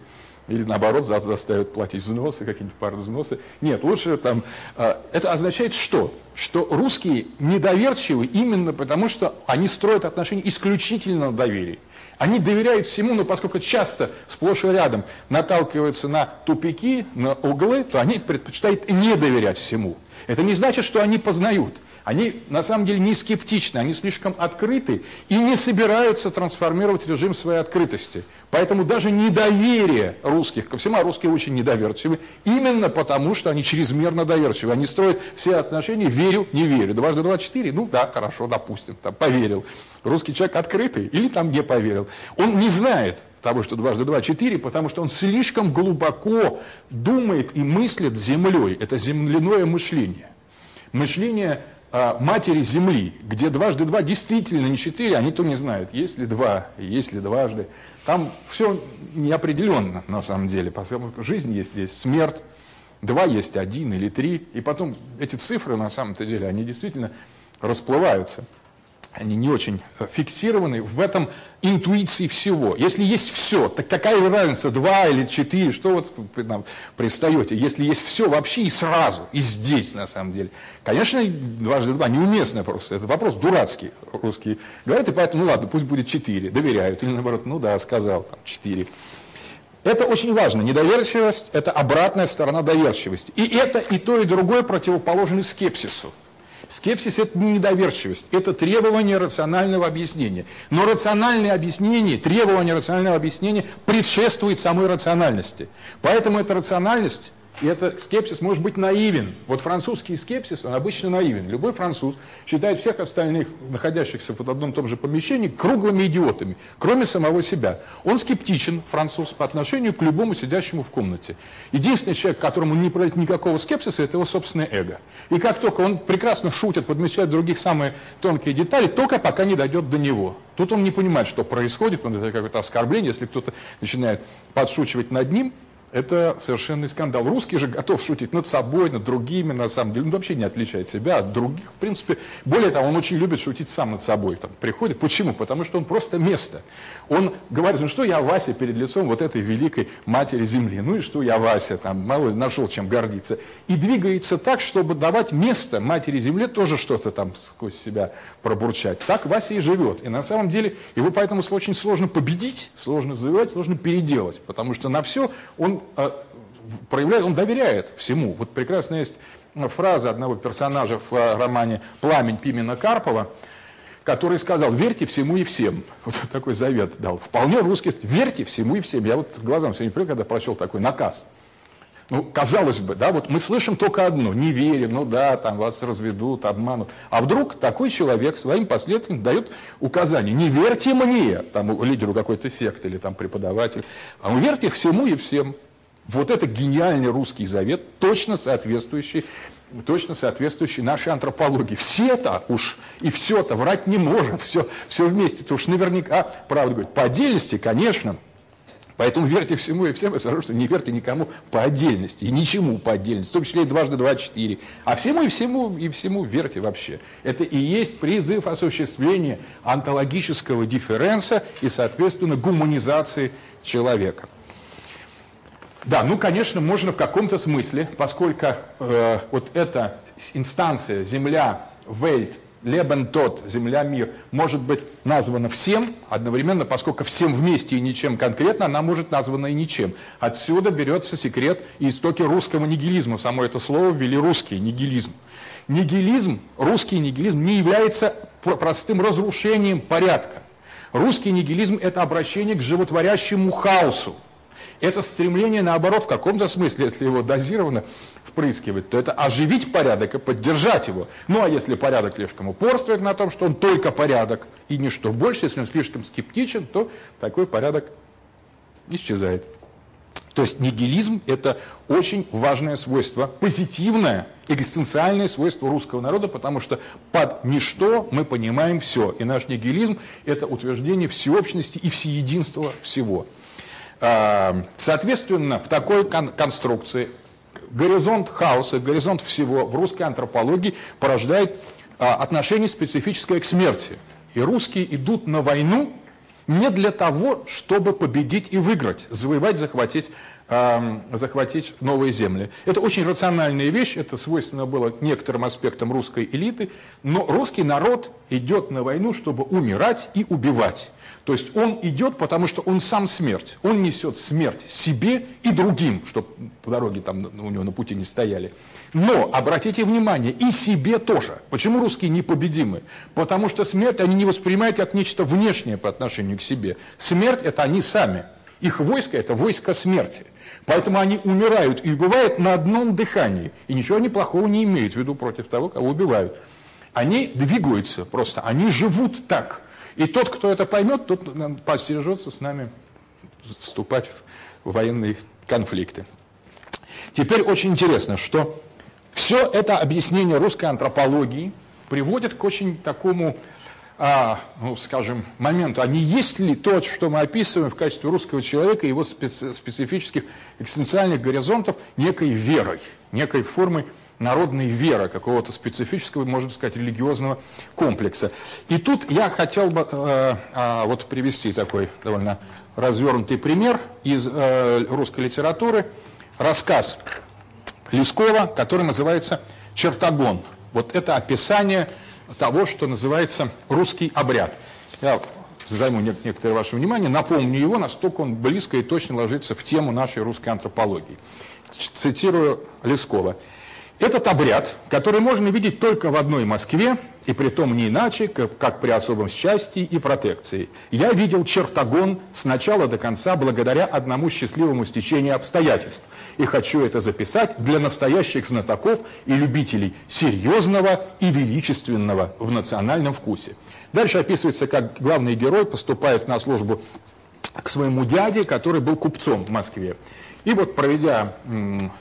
Или наоборот, за, заставят платить взносы, какие-нибудь пару взносы. Нет, лучше там... Э, это означает что? Что русские недоверчивы именно потому, что они строят отношения исключительно на доверии. Они доверяют всему, но поскольку часто сплошь и рядом наталкиваются на тупики, на углы, то они предпочитают не доверять всему. Это не значит, что они познают. Они на самом деле не скептичны, они слишком открыты и не собираются трансформировать режим своей открытости. Поэтому даже недоверие русских ко всему, а русские очень недоверчивы, именно потому, что они чрезмерно доверчивы. Они строят все отношения «верю, не верю». Дважды два – четыре, ну да, хорошо, допустим, там, поверил. Русский человек открытый или там не поверил. Он не знает того, что дважды два – четыре, потому что он слишком глубоко думает и мыслит землей. Это земляное мышление. Мышление матери Земли, где дважды два действительно не четыре, они то не знают, есть ли два, есть ли дважды. Там все неопределенно на самом деле, поскольку жизнь есть здесь, смерть, два есть один или три, и потом эти цифры на самом-то деле, они действительно расплываются они не очень э, фиксированы в этом интуиции всего. Если есть все, так какая разница, два или четыре, что вот вы нам пристаете, если есть все вообще и сразу, и здесь на самом деле. Конечно, дважды два неуместный вопрос, это вопрос дурацкий, русские говорят, и поэтому, ну ладно, пусть будет четыре, доверяют, или наоборот, ну да, сказал, там, четыре. Это очень важно. Недоверчивость – это обратная сторона доверчивости. И это и то, и другое противоположны скепсису. Скепсис – это не недоверчивость, это требование рационального объяснения. Но рациональное объяснение, требование рационального объяснения предшествует самой рациональности. Поэтому эта рациональность и этот скепсис может быть наивен. Вот французский скепсис, он обычно наивен. Любой француз считает всех остальных, находящихся в одном и том же помещении, круглыми идиотами, кроме самого себя. Он скептичен, француз, по отношению к любому сидящему в комнате. Единственный человек, которому не пройдет никакого скепсиса, это его собственное эго. И как только он прекрасно шутит, подмечает других самые тонкие детали, только пока не дойдет до него. Тут он не понимает, что происходит, он это какое-то оскорбление, если кто-то начинает подшучивать над ним – это совершенный скандал. Русский же готов шутить над собой, над другими, на самом деле. Он вообще не отличает себя от других. В принципе, более того, он очень любит шутить сам над собой. Там, приходит. Почему? Потому что он просто место. Он говорит, ну что я Вася перед лицом вот этой великой матери земли. Ну и что я Вася, там, мало ли, нашел чем гордиться. И двигается так, чтобы давать место матери земле тоже что-то там сквозь себя пробурчать. Так Вася и живет. И на самом деле его поэтому очень сложно победить, сложно завоевать, сложно переделать. Потому что на все он он проявляет, он доверяет всему. Вот прекрасно есть фраза одного персонажа в э, романе «Пламень» Пимена Карпова, который сказал «верьте всему и всем». Вот такой завет дал. Вполне русский, верьте всему и всем. Я вот глазам сегодня привык, когда прочел такой наказ. Ну, казалось бы, да, вот мы слышим только одно, не верим, ну да, там вас разведут, обманут. А вдруг такой человек своим последователям дает указание, не верьте мне, там лидеру какой-то секты или там преподавателю, а верьте всему и всем. Вот это гениальный русский завет, точно соответствующий точно соответствующий нашей антропологии. Все-то уж и все-то врать не может, все, все вместе-то уж наверняка правду говорит. По отдельности, конечно, Поэтому верьте всему и всем, и скажу, что не верьте никому по отдельности, и ничему по отдельности, в том числе и дважды два четыре. А всему и всему, и всему верьте вообще. Это и есть призыв осуществления онтологического дифференса и, соответственно, гуманизации человека. Да, ну, конечно, можно в каком-то смысле, поскольку э, вот эта инстанция Земля, Вельт, Лебен тот, земля, мир, может быть названа всем одновременно, поскольку всем вместе и ничем конкретно, она может названа и ничем. Отсюда берется секрет и истоки русского нигилизма. Само это слово ввели русский нигилизм. Нигилизм, русский нигилизм не является простым разрушением порядка. Русский нигилизм – это обращение к животворящему хаосу. Это стремление, наоборот, в каком-то смысле, если его дозированно впрыскивать, то это оживить порядок и поддержать его. Ну а если порядок слишком упорствует на том, что он только порядок и ничто больше, если он слишком скептичен, то такой порядок исчезает. То есть нигилизм – это очень важное свойство, позитивное, экзистенциальное свойство русского народа, потому что под ничто мы понимаем все. И наш нигилизм – это утверждение всеобщности и всеединства всего. А, соответственно, в такой кон конструкции горизонт хаоса, горизонт всего в русской антропологии порождает а, отношение специфическое к смерти. И русские идут на войну не для того, чтобы победить и выиграть, завоевать, захватить захватить новые земли. Это очень рациональная вещь, это свойственно было некоторым аспектам русской элиты, но русский народ идет на войну, чтобы умирать и убивать. То есть он идет, потому что он сам смерть. Он несет смерть себе и другим, чтобы по дороге там у него на пути не стояли. Но, обратите внимание, и себе тоже. Почему русские непобедимы? Потому что смерть они не воспринимают как нечто внешнее по отношению к себе. Смерть – это они сами. Их войско – это войско смерти. Поэтому они умирают и убивают на одном дыхании. И ничего они плохого не имеют в виду против того, кого убивают. Они двигаются просто, они живут так. И тот, кто это поймет, тот постережется с нами вступать в военные конфликты. Теперь очень интересно, что все это объяснение русской антропологии приводит к очень такому а, ну, скажем, моменту, а не есть ли то, что мы описываем в качестве русского человека, его специ специфических экзистенциальных горизонтов, некой верой, некой формой народной веры, какого-то специфического, можно сказать, религиозного комплекса. И тут я хотел бы э, э, вот привести такой довольно развернутый пример из э, русской литературы, рассказ Лескова, который называется «Чертогон». Вот это описание того, что называется русский обряд. Я займу некоторое ваше внимание, напомню его, настолько он близко и точно ложится в тему нашей русской антропологии. Цитирую Лескова. Этот обряд, который можно видеть только в одной Москве, и при том не иначе, как, при особом счастье и протекции. Я видел чертогон с начала до конца благодаря одному счастливому стечению обстоятельств. И хочу это записать для настоящих знатоков и любителей серьезного и величественного в национальном вкусе. Дальше описывается, как главный герой поступает на службу к своему дяде, который был купцом в Москве. И вот проведя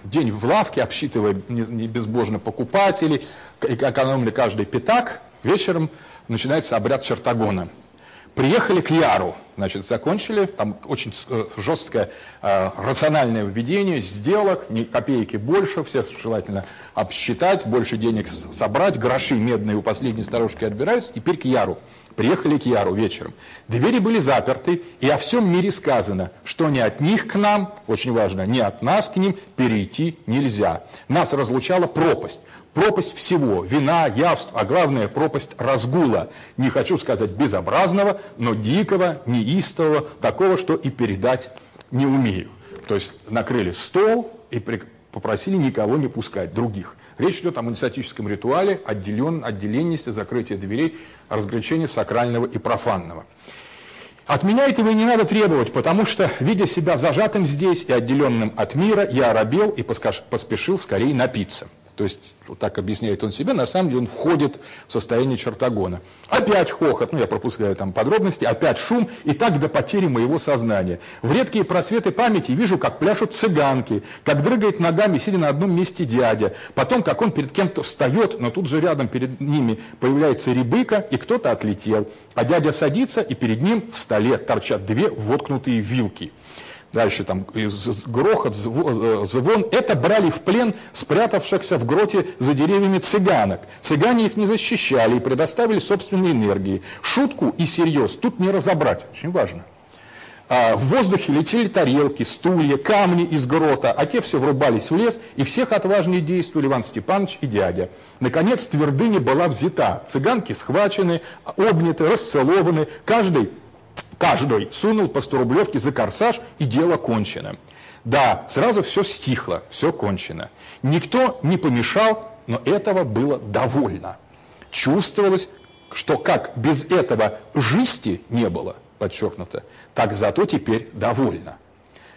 день в лавке, обсчитывая безбожно покупателей, экономили каждый пятак, вечером начинается обряд чертогона. Приехали к Яру, значит, закончили, там очень э, жесткое э, рациональное введение сделок, ни копейки больше, все желательно обсчитать, больше денег собрать, гроши медные у последней старушки отбираются, теперь к Яру. Приехали к Яру вечером. Двери были заперты, и о всем мире сказано, что не от них к нам, очень важно, не от нас к ним перейти нельзя. Нас разлучала пропасть. Пропасть всего, вина, явств, а главное пропасть разгула. Не хочу сказать безобразного, но дикого, неистового, такого, что и передать не умею. То есть накрыли стол и попросили никого не пускать, других. Речь идет о монастическом ритуале отделен, отделенности, закрытия дверей, разграничения сакрального и профанного. От меня этого и не надо требовать, потому что, видя себя зажатым здесь и отделенным от мира, я оробел и поспешил скорее напиться. То есть, вот так объясняет он себе, на самом деле он входит в состояние чертогона. Опять хохот, ну я пропускаю там подробности, опять шум, и так до потери моего сознания. В редкие просветы памяти вижу, как пляшут цыганки, как дрыгает ногами, сидя на одном месте дядя. Потом, как он перед кем-то встает, но тут же рядом перед ними появляется рябыка, и кто-то отлетел. А дядя садится, и перед ним в столе торчат две воткнутые вилки дальше там грохот, э, звон, это брали в плен спрятавшихся в гроте за деревьями цыганок. Цыгане их не защищали и предоставили собственной энергии. Шутку и серьез тут не разобрать, очень важно. А в воздухе летели тарелки, стулья, камни из грота, а те все врубались в лес, и всех отважнее действовали Иван Степанович и дядя. Наконец твердыня была взята, цыганки схвачены, обняты, расцелованы, каждый Каждый сунул по 100 рублевки за корсаж, и дело кончено. Да, сразу все стихло, все кончено. Никто не помешал, но этого было довольно. Чувствовалось, что как без этого жизни не было, подчеркнуто, так зато теперь довольно.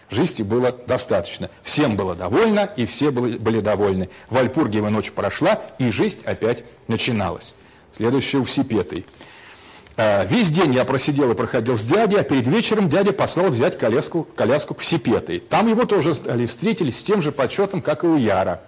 Жизни было достаточно. Всем было довольно, и все были, были довольны. Вальпургиева ночь прошла, и жизнь опять начиналась. Следующее у Сипетой. Э, весь день я просидел и проходил с дядей, а перед вечером дядя послал взять коляску, коляску к Сипетой. Там его тоже встретили с тем же почетом, как и у Яра.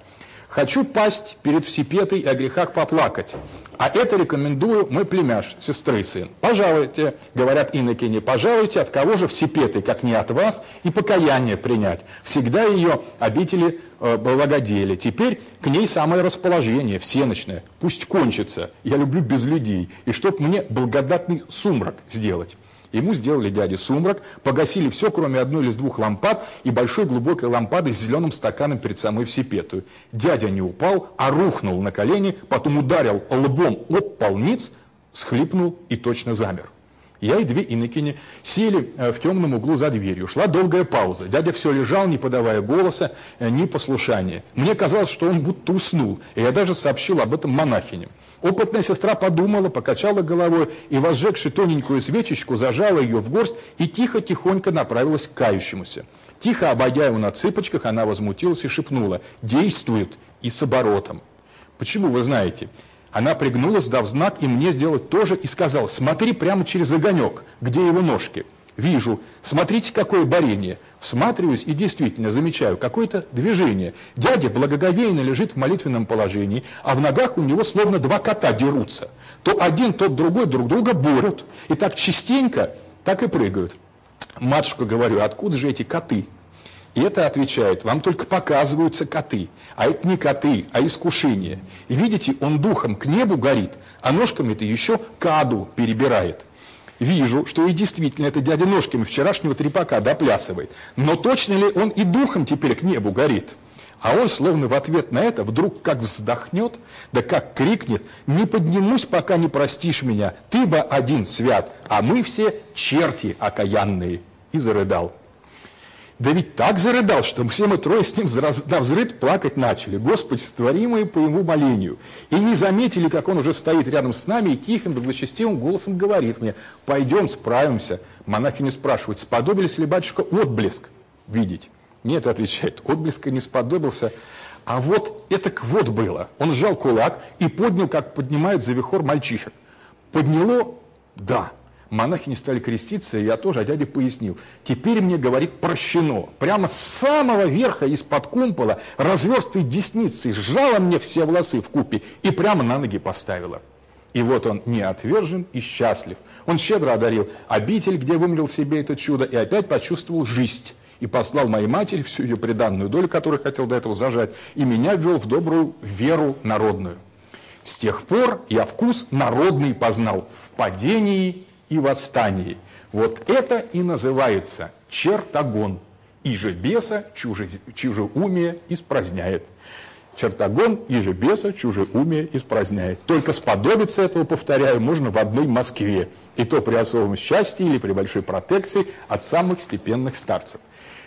Хочу пасть перед Всепетой и о грехах поплакать. А это рекомендую мой племяш, сестры сын. Пожалуйте, говорят инокини, пожалуйте, от кого же всепеты, как не от вас, и покаяние принять. Всегда ее обители э, благодели. Теперь к ней самое расположение, всеночное. Пусть кончится. Я люблю без людей. И чтоб мне благодатный сумрак сделать. Ему сделали дяде сумрак, погасили все, кроме одной или двух лампад и большой глубокой лампады с зеленым стаканом перед самой всепетую. Дядя не упал, а рухнул на колени, потом ударил лбом об полниц, схлипнул и точно замер. Я и две инокини сели э, в темном углу за дверью. Шла долгая пауза. Дядя все лежал, не подавая голоса, э, ни послушания. Мне казалось, что он будто уснул, и я даже сообщил об этом монахиням. Опытная сестра подумала, покачала головой и, возжегши тоненькую свечечку, зажала ее в горсть и тихо-тихонько направилась к кающемуся. Тихо обойдя его на цыпочках, она возмутилась и шепнула «Действует!» и с оборотом. Почему вы знаете? Она пригнулась, дав знак, и мне сделать тоже, и сказала «Смотри прямо через огонек, где его ножки». Вижу. Смотрите, какое борение. Всматриваюсь и действительно замечаю какое-то движение. Дядя благоговейно лежит в молитвенном положении, а в ногах у него словно два кота дерутся. То один, то другой друг друга борют. И так частенько, так и прыгают. Матушка, говорю, откуда же эти коты? И это отвечает, вам только показываются коты. А это не коты, а искушение. И видите, он духом к небу горит, а ножками-то еще каду перебирает. Вижу, что и действительно это дядя ножками вчерашнего трепака доплясывает. Но точно ли он и духом теперь к небу горит? А он, словно в ответ на это, вдруг как вздохнет, да как крикнет, «Не поднимусь, пока не простишь меня, ты бы один свят, а мы все черти окаянные!» И зарыдал. Да ведь так зарыдал, что все мы трое с ним на взрыв плакать начали. Господи, створимые по его молению. И не заметили, как он уже стоит рядом с нами и тихим, благочестивым голосом говорит мне, пойдем, справимся. Монахи не спрашивают, сподобились ли батюшка отблеск видеть? Нет, отвечает, отблеска не сподобился. А вот это вот было. Он сжал кулак и поднял, как поднимают за вихор мальчишек. Подняло? Да. Монахи не стали креститься, и я тоже, а дядя пояснил. Теперь мне, говорит, прощено. Прямо с самого верха из-под кумпола разверстой десницей сжала мне все волосы в купе и прямо на ноги поставила. И вот он не отвержен и счастлив. Он щедро одарил обитель, где вымолил себе это чудо, и опять почувствовал жизнь. И послал моей матери всю ее приданную долю, которую хотел до этого зажать, и меня ввел в добрую веру народную. С тех пор я вкус народный познал в падении и восстании. Вот это и называется чертогон. И же беса чуже, чужеумие испраздняет. Чертогон и же беса чужеумие испраздняет. Только сподобиться этого, повторяю, можно в одной Москве. И то при особом счастье или при большой протекции от самых степенных старцев.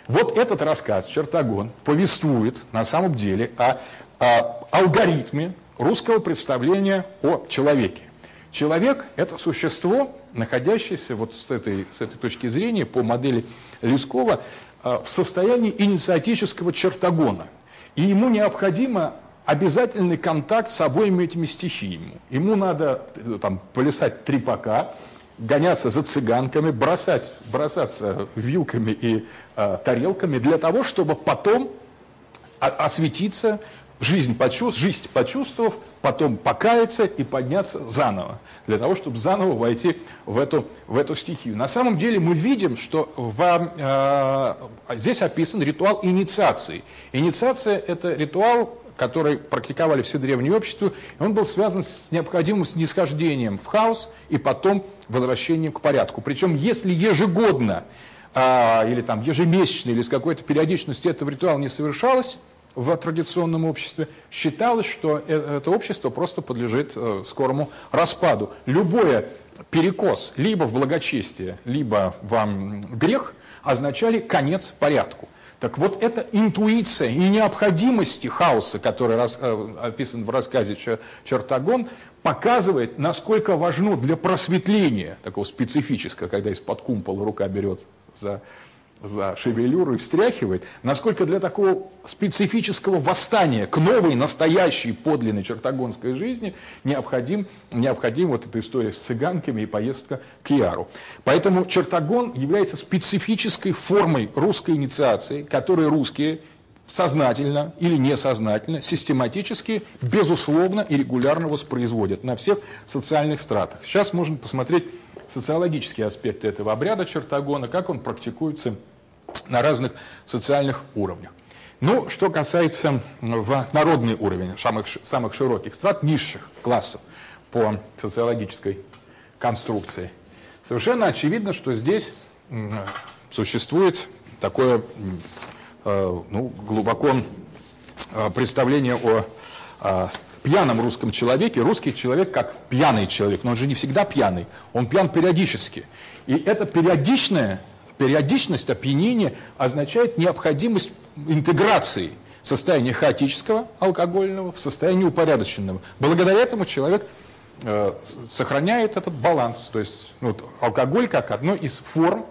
Вот этот рассказ «Чертогон» повествует на самом деле о, о алгоритме русского представления о человеке. Человек – это существо, находящееся вот с этой, с этой точки зрения по модели Лескова э, в состоянии инициатического чертогона. И ему необходимо обязательный контакт с обоими этими стихиями. Ему надо э, там, полисать трепака, гоняться за цыганками, бросать, бросаться вилками и э, тарелками для того, чтобы потом осветиться, жизнь, почувств, жизнь почувствовав, потом покаяться и подняться заново, для того, чтобы заново войти в эту, в эту стихию. На самом деле мы видим, что в, э, здесь описан ритуал инициации. Инициация – это ритуал, который практиковали все древние общества, и он был связан с необходимым снисхождением в хаос и потом возвращением к порядку. Причем, если ежегодно а, или там ежемесячно, или с какой-то периодичностью этого ритуала не совершалось, в традиционном обществе, считалось, что э, это общество просто подлежит э, скорому распаду. Любое перекос либо в благочестие, либо в грех означали конец порядку. Так вот, эта интуиция и необходимости хаоса, который рас, э, описан в рассказе «Чертогон», показывает, насколько важно для просветления, такого специфического, когда из-под кумпола рука берет за за шевелюру и встряхивает, насколько для такого специфического восстания к новой, настоящей, подлинной чертогонской жизни необходим, необходим вот эта история с цыганками и поездка к Яру. Поэтому чертогон является специфической формой русской инициации, которой русские сознательно или несознательно, систематически, безусловно и регулярно воспроизводят на всех социальных стратах. Сейчас можно посмотреть социологические аспекты этого обряда чертогона, как он практикуется на разных социальных уровнях. Ну, что касается в народный уровень самых, самых широких страт, низших классов по социологической конструкции, совершенно очевидно, что здесь существует такое э, ну, глубоко э, представление о э, пьяном русском человеке. Русский человек как пьяный человек, но он же не всегда пьяный, он пьян периодически. И эта периодичная, периодичность опьянения означает необходимость интеграции состояния хаотического алкогольного в состояние упорядоченного. Благодаря этому человек э, сохраняет этот баланс. То есть ну, вот, алкоголь как одно из форм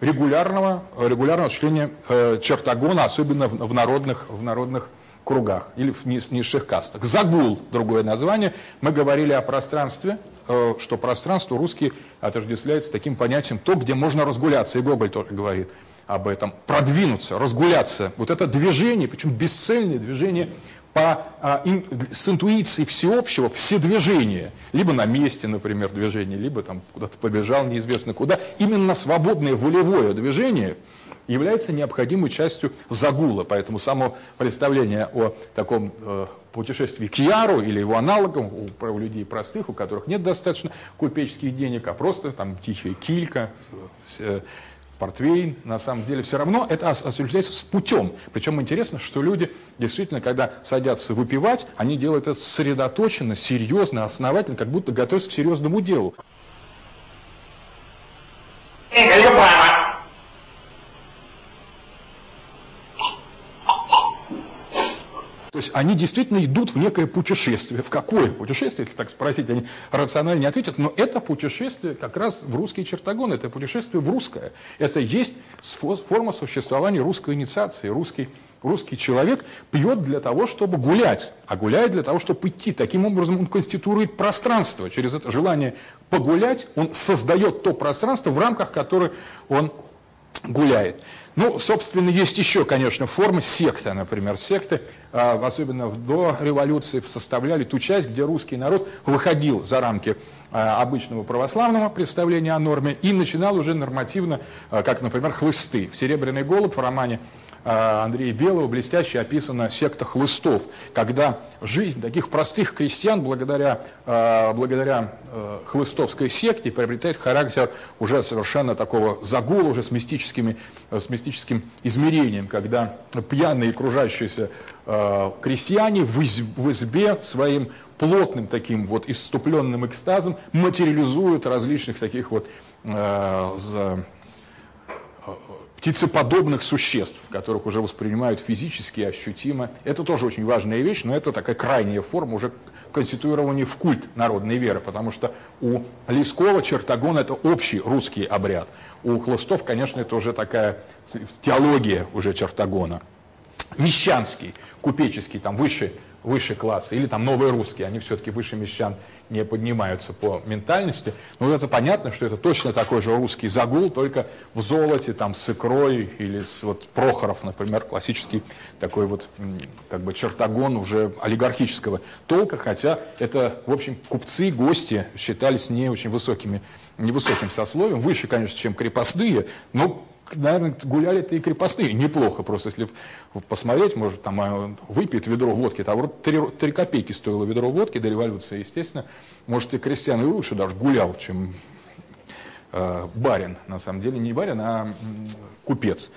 регулярного, регулярного осуществления э, чертогона, особенно в, в, народных, в народных кругах или в низ, низших кастах. Загул, другое название. Мы говорили о пространстве, что пространство русский отождествляется таким понятием то, где можно разгуляться. И Гоголь только говорит об этом. Продвинуться, разгуляться. Вот это движение, причем бесцельное движение по, а, ин, с интуицией всеобщего все движения, либо на месте, например, движение, либо там куда-то побежал неизвестно куда, именно свободное волевое движение является необходимой частью загула. Поэтому само представление о таком э, путешествии к Яру или его аналогам у, у людей простых, у которых нет достаточно купеческих денег, а просто там тихая килька, с, портвейн, на самом деле все равно это осуществляется с путем. Причем интересно, что люди действительно, когда садятся выпивать, они делают это сосредоточенно, серьезно, основательно, как будто готовятся к серьезному делу. То есть они действительно идут в некое путешествие. В какое путешествие, если так спросить, они рационально не ответят, но это путешествие как раз в русский чертогон, это путешествие в русское. Это есть форма существования русской инициации. Русский, русский человек пьет для того, чтобы гулять, а гуляет для того, чтобы идти. Таким образом он конституирует пространство. Через это желание погулять он создает то пространство, в рамках которого он гуляет. Ну, собственно, есть еще, конечно, формы секты, например, секты, особенно до революции, составляли ту часть, где русский народ выходил за рамки а, обычного православного представления о норме и начинал уже нормативно, а, как, например, хлысты. В «Серебряный голубь» в романе а, Андрея Белого блестяще описана секта хлыстов, когда жизнь таких простых крестьян благодаря, а, благодаря а, хлыстовской секте приобретает характер уже совершенно такого загула, уже с, мистическими, с мистическим измерением, когда пьяные кружащиеся крестьяне в избе своим плотным таким вот иступленным экстазом материализуют различных таких вот птицеподобных существ, которых уже воспринимают физически, ощутимо. Это тоже очень важная вещь, но это такая крайняя форма уже конституирования в культ народной веры, потому что у Лескова чертогон – это общий русский обряд. У Хлыстов, конечно, это уже такая теология уже чертогона. Мещанский, купеческий, там выше, выше классы, или там новые русские, они все-таки выше мещан не поднимаются по ментальности. Но это понятно, что это точно такой же русский загул, только в золоте, там, с икрой или с вот Прохоров, например, классический такой вот как бы чертогон уже олигархического толка, хотя это, в общем, купцы, гости считались не очень высокими, невысоким сословием, выше, конечно, чем крепостные, но наверное, гуляли-то и крепостные неплохо, просто если посмотреть, может, там а, выпьет ведро водки, там вот 3, 3 копейки стоило ведро водки до революции, естественно, может, и крестьян и лучше даже гулял, чем э, барин, на самом деле, не барин, а купец.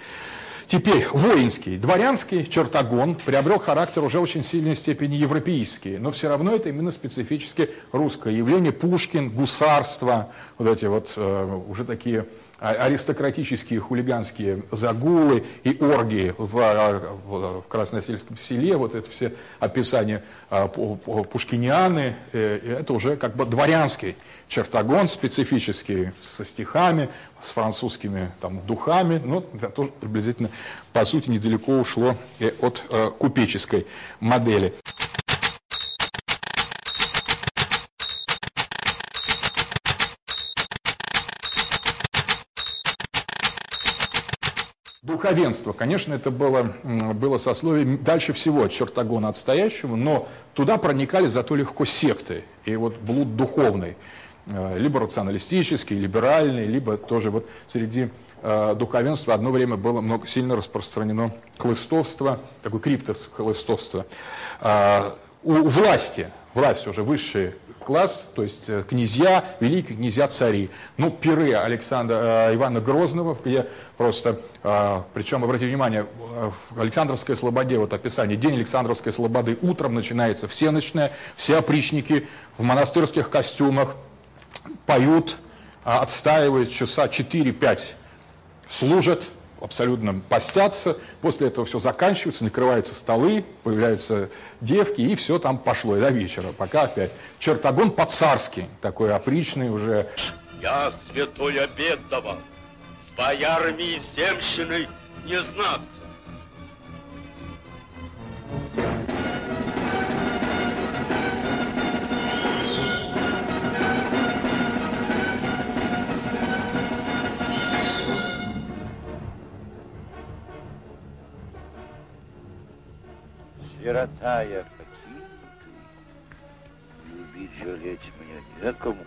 Теперь воинский, дворянский чертогон приобрел характер уже очень сильной степени европейский, но все равно это именно специфически русское явление. Пушкин, гусарство, вот эти вот э, уже такие а, аристократические хулиганские загулы и оргии в, а, в Красносельском селе, вот это все описания а, пушкинианы, э, это уже как бы дворянский чертогон специфический со стихами, с французскими там, духами, но это тоже приблизительно, по сути, недалеко ушло от э, купеческой модели. Духовенство, конечно, это было, было сословие дальше всего от чертогона отстоящего, но туда проникали зато легко секты, и вот блуд духовный, э, либо рационалистический, либеральный, либо тоже вот среди э, духовенства одно время было много, сильно распространено хлыстовство, такое криптохлыстовство. Э, у власти, власть уже высшие класс, то есть князья, великие князья, цари. Ну, пиры Александра Ивана Грозного, где просто, э, причем, обратите внимание, в Александровской Слободе, вот описание, день Александровской Слободы, утром начинается всеночная, все опричники в монастырских костюмах поют, отстаивают часа 4-5, служат, абсолютно постятся, после этого все заканчивается, накрываются столы, появляются девки, и все там пошло и до вечера, пока опять. Чертогон по-царски, такой опричный уже. Я святой обед давал, с боярами и земщиной не знаться. Сирота я покинутый, любить жалеть мне некому.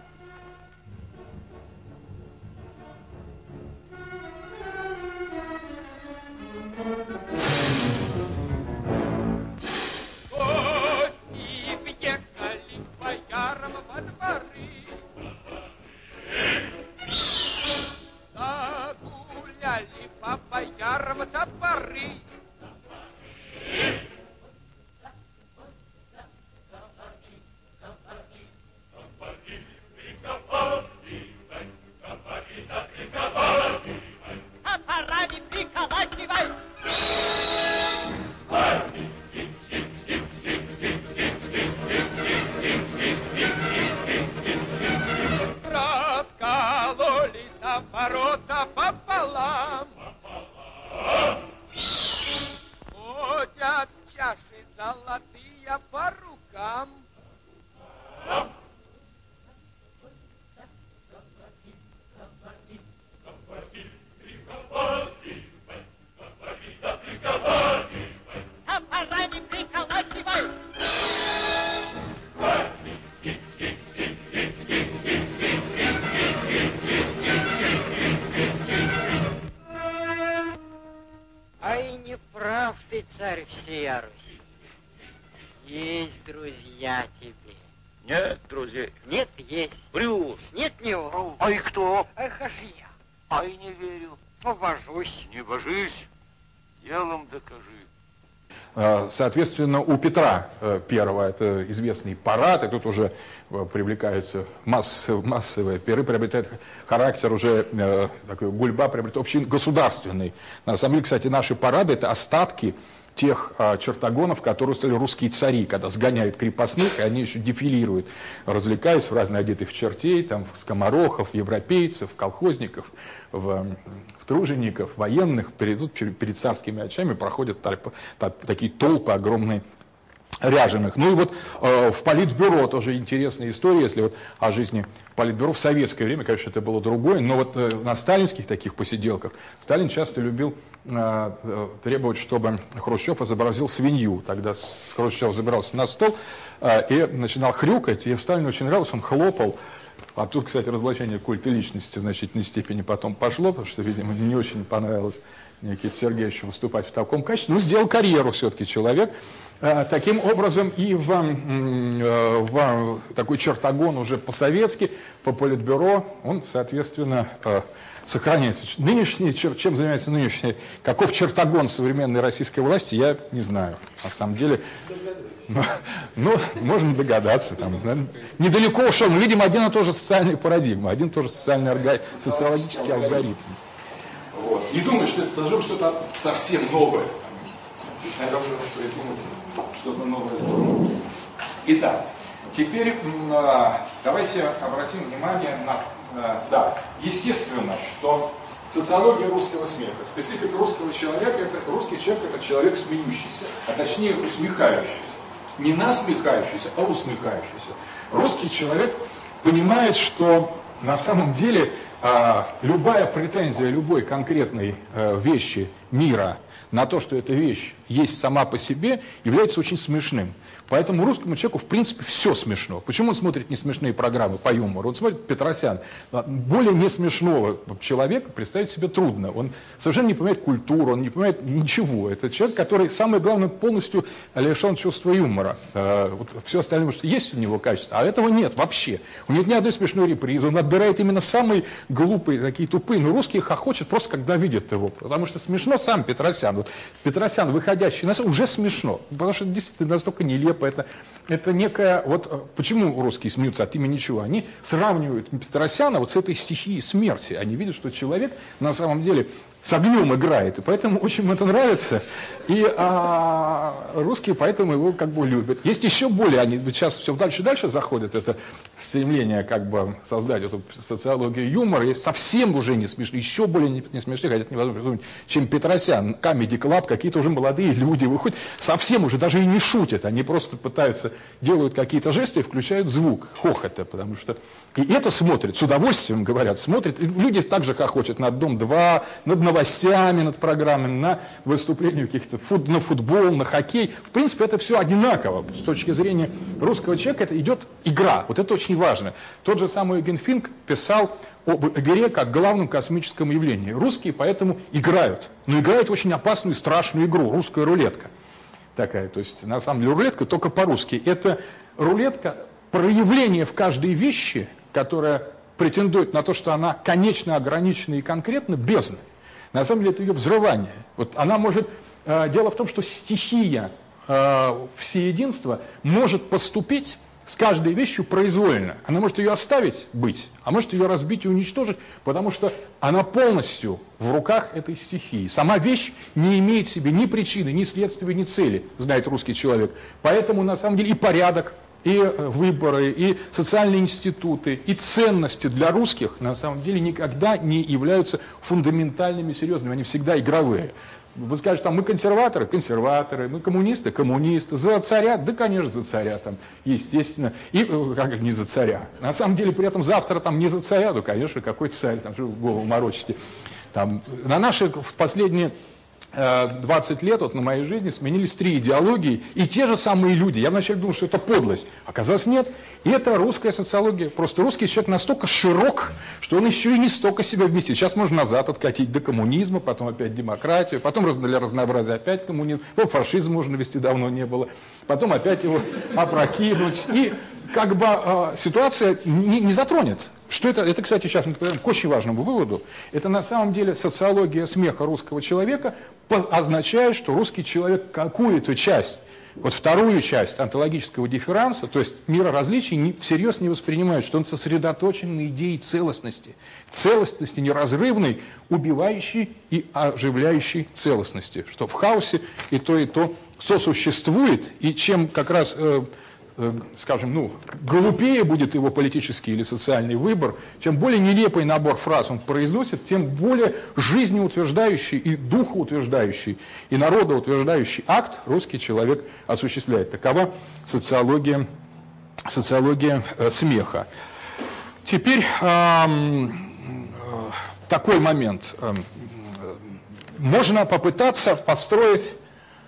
Соответственно, у Петра э, I это известный парад, и тут уже э, привлекаются массы, массовые пиры, приобретают характер уже, э, такой гульба приобретает общегосударственный. На самом деле, кстати, наши парады – это остатки тех э, чертогонов, которые стали русские цари, когда сгоняют крепостных, и они еще дефилируют, развлекаясь в разные одетых в чертей, там, в скоморохов, европейцев, колхозников, в, в тружеников, военных, перейдут перед, царскими очами, проходят та- такие толпы огромные ряженых. Ну и вот э, в Политбюро тоже интересная история, если вот о жизни Политбюро в советское время, конечно, это было другое, но вот э, на сталинских таких посиделках Сталин часто любил э, э, требовать, чтобы Хрущев изобразил свинью. Тогда Хрущев забирался на стол э, и начинал хрюкать, и Сталину очень нравилось, он хлопал. А тут, кстати, разоблачение культа личности в значительной степени потом пошло, потому что, видимо, не очень понравилось Никите Сергеевичу выступать в таком качестве. Ну, сделал карьеру все-таки человек. Э, Таким образом, и в, м, э, в такой чертогон уже по-советски, по политбюро, он, соответственно, э, сохраняется. Нынешний, чем занимается нынешний, каков чертогон современной российской власти, я не знаю. На самом деле, ну, ну, можно догадаться. Там, наверное, недалеко ушел. Мы видим один и тот же социальный парадигма, один и тот же социальный алго- социологический алгоритм. Вот. Не думай, что это должно быть что-то совсем новое. Я должен придумать что-то новое. Итак, теперь а, давайте обратим внимание на... а, Да, естественно, что социология русского смеха, специфика русского человека, это русский человек это человек смеющийся, а точнее усмехающийся. Не насмехающийся, а усмехающийся. Русский человек понимает, что на самом деле а, любая претензия любой конкретной э, вещи мира на то, что эта вещь есть сама по себе, является очень смешным. Поэтому русскому человеку, в принципе, все смешно. Почему он смотрит не смешные программы по юмору? Он смотрит Петросян. Более не смешного человека представить себе трудно. Он совершенно не понимает культуру, он не понимает ничего. Это человек, который, самое главное, полностью лишен чувства юмора. Э, вот все остальное, что есть у него качество, а этого нет вообще. У него ни одной смешной репризы. Он отбирает именно самые глупые, такие тупые. Но русские хохочет просто, когда видят его. Потому что смешно сам Петросян. Вот Петросян, выходящий на уже смешно. Потому что действительно настолько нелепо это, это некая, вот э, почему русские смеются от имени чего? Они сравнивают Петросяна вот с этой стихией смерти. Они видят, что человек на самом деле с огнем играет, и поэтому очень это нравится. И а, русские поэтому его как бы любят. Есть еще более, они сейчас все дальше и дальше заходят, это стремление как бы создать эту социологию юмора, есть совсем уже не смешные, еще более не, не смешные, хотя невозможно придумать, чем Петросян, Comedy Club, какие-то уже молодые люди выходят, совсем уже даже и не шутят, они просто пытаются, делают какие-то жесты и включают звук хохота, потому что и это смотрят, с удовольствием говорят, смотрят. И люди также хохочут над Дом-2, над новостями, над программами, на выступления каких-то, фут, на футбол, на хоккей. В принципе, это все одинаково. С точки зрения русского человека это идет игра. Вот это очень важно. Тот же самый Генфинг писал об игре как главном космическом явлении. Русские поэтому играют. Но играют очень опасную и страшную игру. Русская рулетка. Такая, то есть, на самом деле, рулетка только по-русски. Это рулетка проявление в каждой вещи – которая претендует на то, что она конечно ограничена и конкретна, бездна. На самом деле это ее взрывание. Вот она может... Э, дело в том, что стихия э, всеединства может поступить с каждой вещью произвольно. Она может ее оставить быть, а может ее разбить и уничтожить, потому что она полностью в руках этой стихии. Сама вещь не имеет в себе ни причины, ни следствия, ни цели, знает русский человек. Поэтому, на самом деле, и порядок и э, выборы, и социальные институты, и ценности для русских на самом деле никогда не являются фундаментальными, серьезными, они всегда игровые. Вы скажете, там, мы консерваторы, консерваторы, мы коммунисты, коммунисты, за царя, да, конечно, за царя, там, естественно, и э, как не за царя. На самом деле, при этом завтра там не за царя, ну, конечно, какой царь, там, вы голову морочите. Там, на наши в последние 20 лет вот на моей жизни сменились три идеологии, и те же самые люди. Я вначале думал, что это подлость. Оказалось, нет. И это русская социология. Просто русский человек настолько широк, что он еще и не столько себя вместит. Сейчас можно назад откатить до коммунизма, потом опять демократию, потом для разнообразия опять коммунизм. Ну, фашизм можно вести давно не было. Потом опять его опрокинуть. И как бы э, ситуация не, не затронет. Что это? Это, кстати, сейчас мы подойдем к очень важному выводу. Это на самом деле социология смеха русского человека означает, что русский человек какую-то часть, вот вторую часть онтологического дифферанса, то есть мира различий, не, всерьез не воспринимает, что он сосредоточен на идее целостности. Целостности неразрывной, убивающей и оживляющей целостности. Что в хаосе и то, и то сосуществует, и чем как раз... Э, скажем, ну, глупее будет его политический или социальный выбор, чем более нелепый набор фраз он произносит, тем более жизнеутверждающий и духоутверждающий, и народоутверждающий акт русский человек осуществляет. Такова социология, социология э, смеха. Теперь э, э, такой момент. Э, можно попытаться построить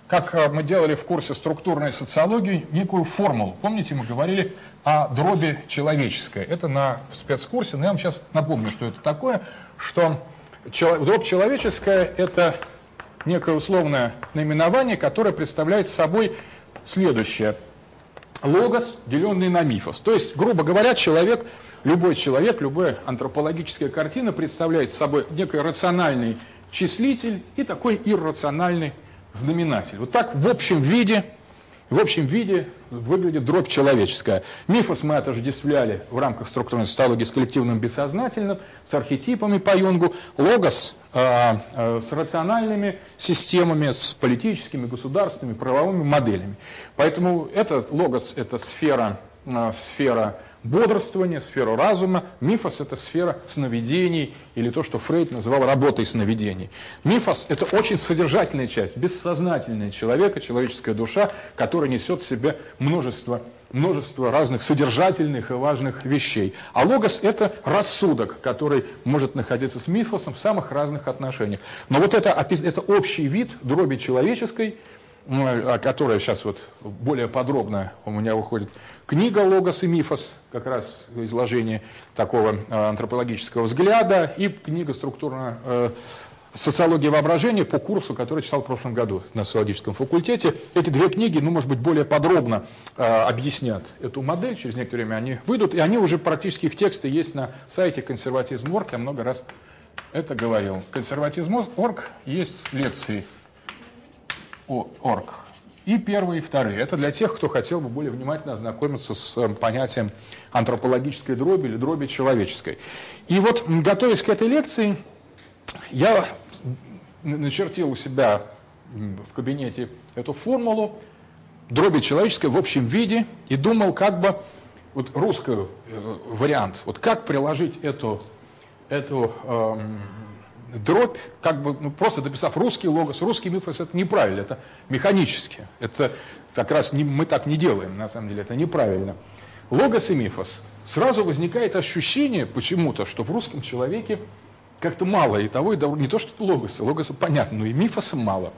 как э, мы делали в курсе структурной социологии, некую формулу. Помните, мы говорили о дроби человеческой. Это на спецкурсе, но я вам сейчас напомню, что это такое, что дробь человеческая – это некое условное наименование, которое представляет собой следующее. Логос, деленный на мифос. То есть, грубо говоря, человек, любой человек, любая антропологическая картина представляет собой некий рациональный числитель и такой иррациональный знаменатель. Вот так в общем виде, в общем виде выглядит дробь человеческая. Мифос мы отождествляли в рамках структурной социологии с коллективным бессознательным, с архетипами по Юнгу, логос э, э, с рациональными системами, с политическими, государственными, правовыми моделями. Поэтому этот логос – это сфера, э, сфера бодрствования, сферу разума. Мифос – это сфера сновидений, или то, что Фрейд называл работой сновидений. Мифос – это очень содержательная часть, бессознательная человека, человеческая душа, которая несет в себе множество множество разных содержательных и важных вещей. А логос – это рассудок, который может находиться с мифосом в самых разных отношениях. Но вот это, это общий вид дроби человеческой, о которой сейчас вот более подробно у меня выходит книга «Логос и мифос», как раз изложение такого э, антропологического взгляда, и книга «Структурная э, социология воображения» по курсу, который читал в прошлом году на социологическом факультете. Эти две книги, ну, может быть, более подробно объяснят эту модель, через некоторое время они выйдут, и они уже практически, их тексты есть на сайте консерватизм.орг, я много раз это говорил. Консерватизм.орг есть лекции орг. И первые, и вторые. Это для тех, кто хотел бы более внимательно ознакомиться с э, понятием антропологической дроби или дроби человеческой. И вот, готовясь к этой лекции, я начертил у себя в кабинете эту формулу дроби человеческой в общем виде и думал, как бы вот русский э, вариант, вот как приложить эту, эту эм, дробь, как бы ну, просто дописав русский логос, русский мифос, это неправильно, это механически. Это как раз не, мы так не делаем, на самом деле, это неправильно. Логос и мифос. Сразу возникает ощущение почему-то, что в русском человеке как-то мало и того, и того, не то что логоса, логоса понятно, но и мифоса мало.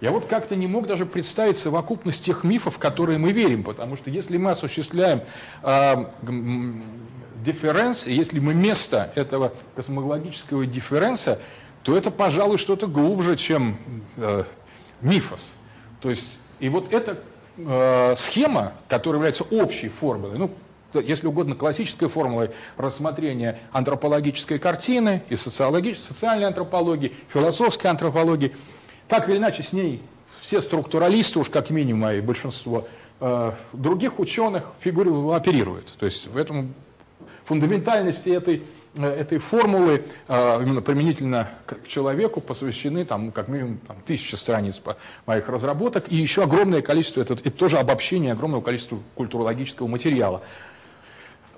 Я вот как-то не мог даже представить совокупность тех мифов, в которые мы верим, потому что если мы осуществляем э, дифференс, если мы место этого космологического дифференса, то это, пожалуй, что-то глубже, чем э, мифос. То есть, и вот эта э, схема, которая является общей формулой, ну, если угодно, классической формулой рассмотрения антропологической картины и социологической, социальной антропологии, философской антропологии, так или иначе с ней все структуралисты, уж как минимум, а и большинство э, других ученых фигурируют, оперируют. То есть в этом фундаментальности этой, э, этой формулы, э, именно применительно к человеку, посвящены там, как минимум там, тысячи страниц моих разработок и еще огромное количество, это, это тоже обобщение огромного количества культурологического материала.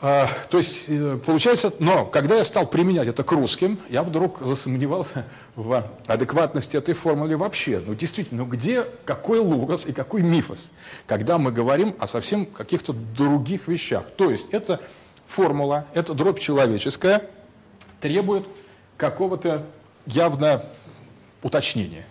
А, то есть, э, получается, но когда я стал применять это к русским, я вдруг засомневался в адекватности этой формулы вообще. Ну, действительно, ну где, какой логос и какой мифос, когда мы говорим о совсем каких-то других вещах. То есть, это формула, эта дробь человеческая, требует какого-то явно уточнения.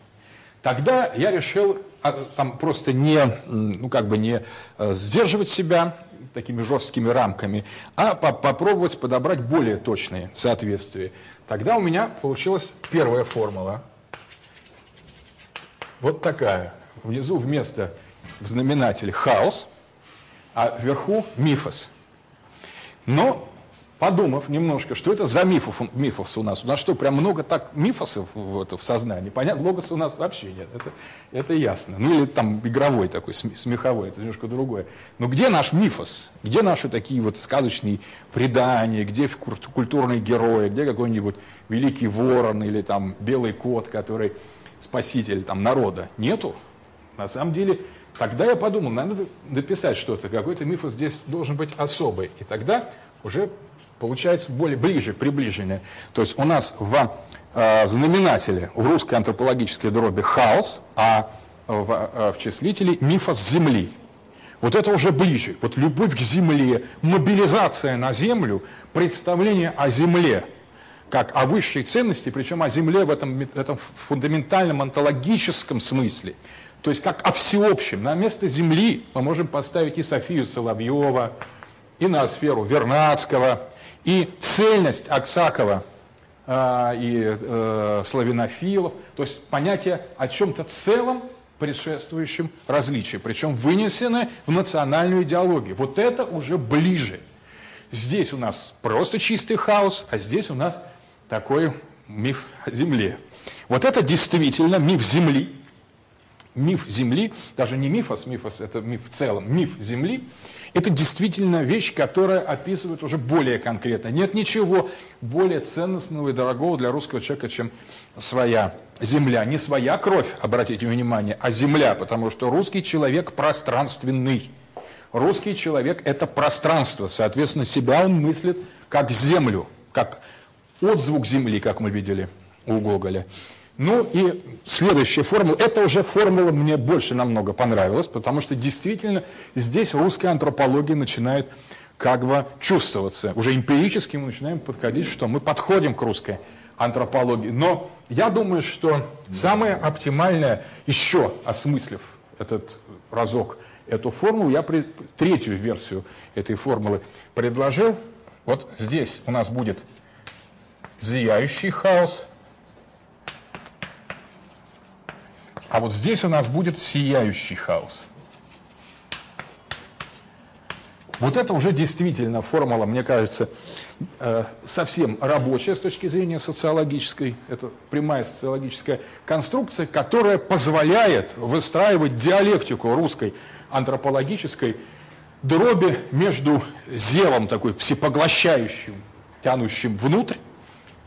Тогда я решил а, там просто не, ну как бы не э, сдерживать себя такими жесткими рамками, а по попробовать подобрать более точные соответствия. Тогда у меня получилась первая формула. Вот такая. Внизу вместо в знаменателе хаос, а вверху мифос. Но, подумав немножко, что это за мифов, мифов у нас, у нас что, прям много так мифосов в, это, в сознании? Понятно, логос у нас вообще нет, это, это ясно. Ну или там игровой такой, смеховой, это немножко другое. Но где наш мифос? Где наши такие вот сказочные предания, где культурные герои, где какой-нибудь великий ворон или там белый кот, который спаситель там народа? Нету. На самом деле Тогда я подумал, надо дописать что-то, какой-то миф здесь должен быть особый. И тогда уже получается более ближе, приближенное. То есть у нас в э, знаменателе в русской антропологической дроби хаос, а в, э, в числителе мифос земли. Вот это уже ближе. Вот любовь к земле, мобилизация на землю, представление о земле как о высшей ценности, причем о земле в этом, этом фундаментальном онтологическом смысле – то есть как о всеобщем. На место Земли мы можем поставить и Софию Соловьева, и ноосферу Вернадского, и цельность Аксакова э, и э, славянофилов. То есть понятие о чем-то целом, предшествующем различии, причем вынесены в национальную идеологию. Вот это уже ближе. Здесь у нас просто чистый хаос, а здесь у нас такой миф о Земле. Вот это действительно миф Земли, миф Земли, даже не мифос, мифос это миф в целом, миф Земли, это действительно вещь, которая описывает уже более конкретно. Нет ничего более ценностного и дорогого для русского человека, чем своя земля. Не своя кровь, обратите внимание, а земля, потому что русский человек пространственный. Русский человек – это пространство, соответственно, себя он мыслит как землю, как отзвук земли, как мы видели у Гоголя. Ну и следующая формула, это уже формула мне больше намного понравилась, потому что действительно здесь русская антропология начинает как бы чувствоваться. Уже эмпирически мы начинаем подходить, что мы подходим к русской антропологии. Но я думаю, что самое оптимальное, еще осмыслив этот разок, эту формулу, я при, третью версию этой формулы предложил. Вот здесь у нас будет зияющий хаос, а вот здесь у нас будет сияющий хаос. Вот это уже действительно формула, мне кажется, э, совсем рабочая с точки зрения социологической. Это прямая социологическая конструкция, которая позволяет выстраивать диалектику русской антропологической дроби между зелом такой всепоглощающим, тянущим внутрь,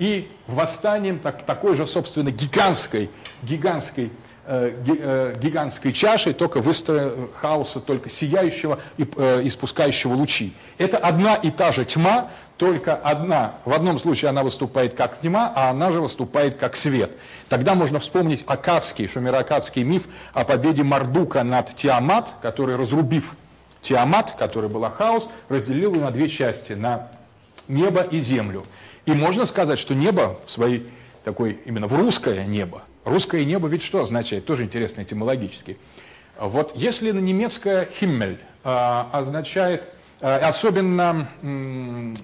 и восстанием так, такой же, собственно, гигантской, гигантской гигантской чашей, только выстроя хаоса, только сияющего и э, испускающего лучи. Это одна и та же тьма, только одна, в одном случае она выступает как тьма, а она же выступает как свет. Тогда можно вспомнить акадский, шумеро-акадский миф о победе Мардука над Тиамат, который, разрубив Тиамат, который была хаос, разделил его на две части, на небо и землю. И можно сказать, что небо в своей такой, именно в русское небо, Русское небо ведь что означает? Тоже интересно этимологически. Вот если на немецкое «химмель» э, означает, э, особенно э,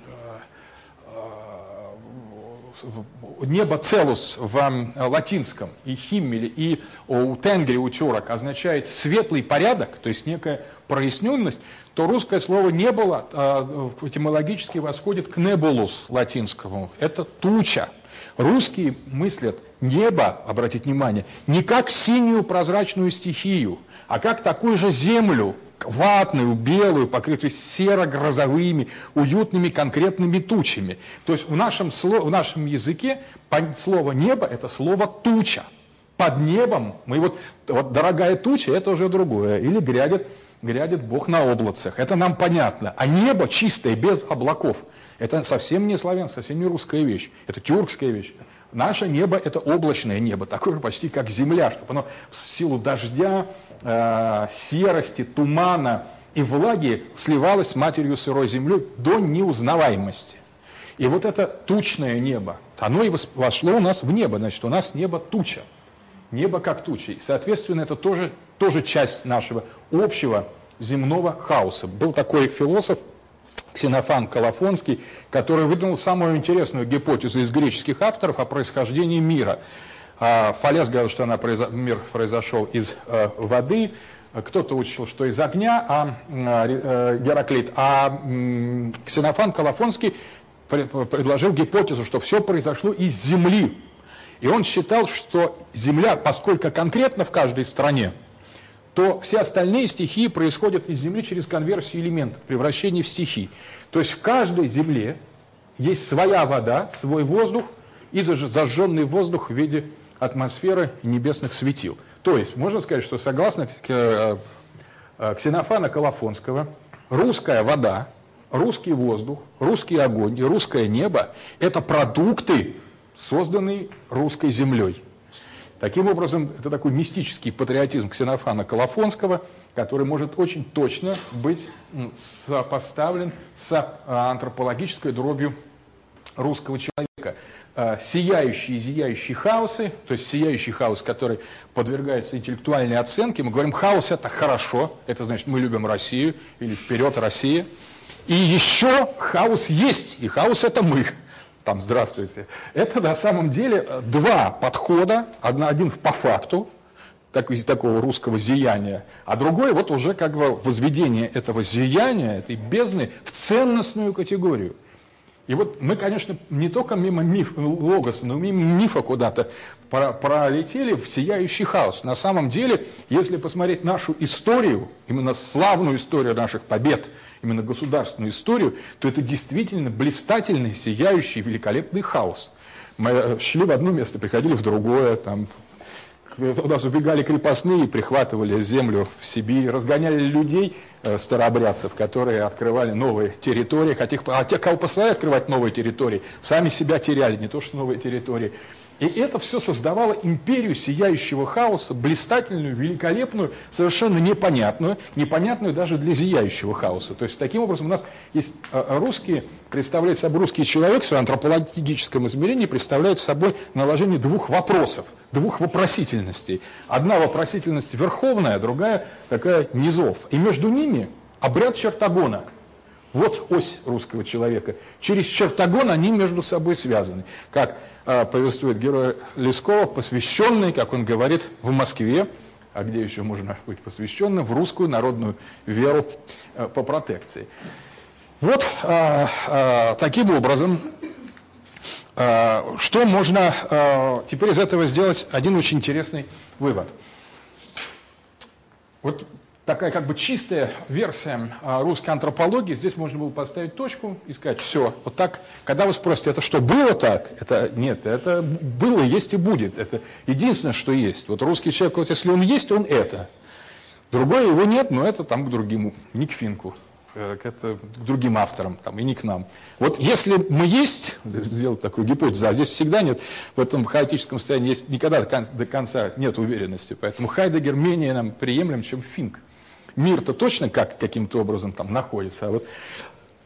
небо целус в латинском и химмеле, и у тенгри, у тюрок означает светлый порядок, то есть некая проясненность, то русское слово «не было» этимологически восходит к «небулус» латинскому. Это туча. Русские мыслят небо, обратите внимание, не как синюю прозрачную стихию, а как такую же землю, ватную, белую, покрытую серо-грозовыми, уютными конкретными тучами. То есть в нашем, в нашем языке слово «небо» – это слово «туча». Под небом, мы вот, вот дорогая туча – это уже другое. Или грядет, грядет Бог на облацах. Это нам понятно. А небо чистое, без облаков – это совсем не славянская, совсем не русская вещь. Это тюркская вещь. Наше небо – это облачное небо, такое почти как земля, чтобы оно в силу дождя, э, серости, тумана и влаги сливалось с матерью сырой землей до неузнаваемости. И вот это тучное небо, оно и вошло у нас в небо, значит, у нас небо туча. Небо как туча. И, соответственно, это тоже, тоже часть нашего общего земного хаоса. Был такой философ Ксенофан Калафонский, который выдвинул самую интересную гипотезу из греческих авторов о происхождении мира. А, Фалес говорил, что она, мир произошел из э, воды, кто-то учил, что из огня, а э, Гераклит, а Ксенофан Калафонский предложил гипотезу, что все произошло из земли. И он считал, что земля, поскольку конкретно в каждой стране, то все остальные стихии происходят из Земли через конверсию элементов, превращение в стихии. То есть в каждой Земле есть своя вода, свой воздух и зажженный воздух в виде атмосферы небесных светил. То есть можно сказать, что согласно э, э, Ксенофана Колофонского, русская вода, русский воздух, русский огонь и русское небо – это продукты, созданные русской землей. Таким образом, это такой мистический патриотизм Ксенофана Колофонского, который может очень точно быть сопоставлен с а, антропологической дробью русского человека. А, сияющие и зияющие хаосы, то есть сияющий хаос, который подвергается интеллектуальной оценке, мы говорим, хаос это хорошо, это значит, мы любим Россию, или вперед Россия. И еще хаос есть, и хаос это мы там «здравствуйте». Это на самом деле два подхода, один по факту, так, из такого русского зияния, а другой вот уже как бы возведение этого зияния, этой бездны в ценностную категорию. И вот мы, конечно, не только мимо миф, логоса, но мимо мифа куда-то пролетели в сияющий хаос. На самом деле, если посмотреть нашу историю, именно славную историю наших побед, именно государственную историю, то это действительно блистательный, сияющий, великолепный хаос. Мы э, шли в одно место, приходили в другое, там, у нас убегали крепостные, прихватывали землю в Сибирь, разгоняли людей, э, старообрядцев, которые открывали новые территории, хотя, а те, кого послали открывать новые территории, сами себя теряли, не то что новые территории. И это все создавало империю сияющего хаоса, блистательную, великолепную, совершенно непонятную, непонятную даже для зияющего хаоса. То есть таким образом у нас есть э, русские, представляет собой русский человек в своем антропологическом измерении представляет собой наложение двух вопросов, двух вопросительностей. Одна вопросительность верховная, другая такая низов. И между ними обряд чертогона – вот ось русского человека. Через чертогон они между собой связаны. Как повествует герой Лескова, посвященный, как он говорит, в Москве, а где еще можно быть посвященным, в русскую народную веру э, по протекции. Вот э, таким образом, что можно теперь из этого сделать один очень интересный вывод. Вот такая как бы чистая версия а, русской антропологии. Здесь можно было поставить точку и сказать, все, вот так. Когда вы спросите, это что, было так? Это нет, это было, есть и будет. Это единственное, что есть. Вот русский человек, вот если он есть, он это. Другое его нет, но это там к другим, не к Финку, э, к, это, к другим авторам, там, и не к нам. Вот если мы есть, сделать такую гипотезу, а здесь всегда нет, в этом хаотическом состоянии есть, никогда до конца нет уверенности, поэтому Хайдегер менее нам приемлем, чем Финк мир-то точно как каким-то образом там находится, а вот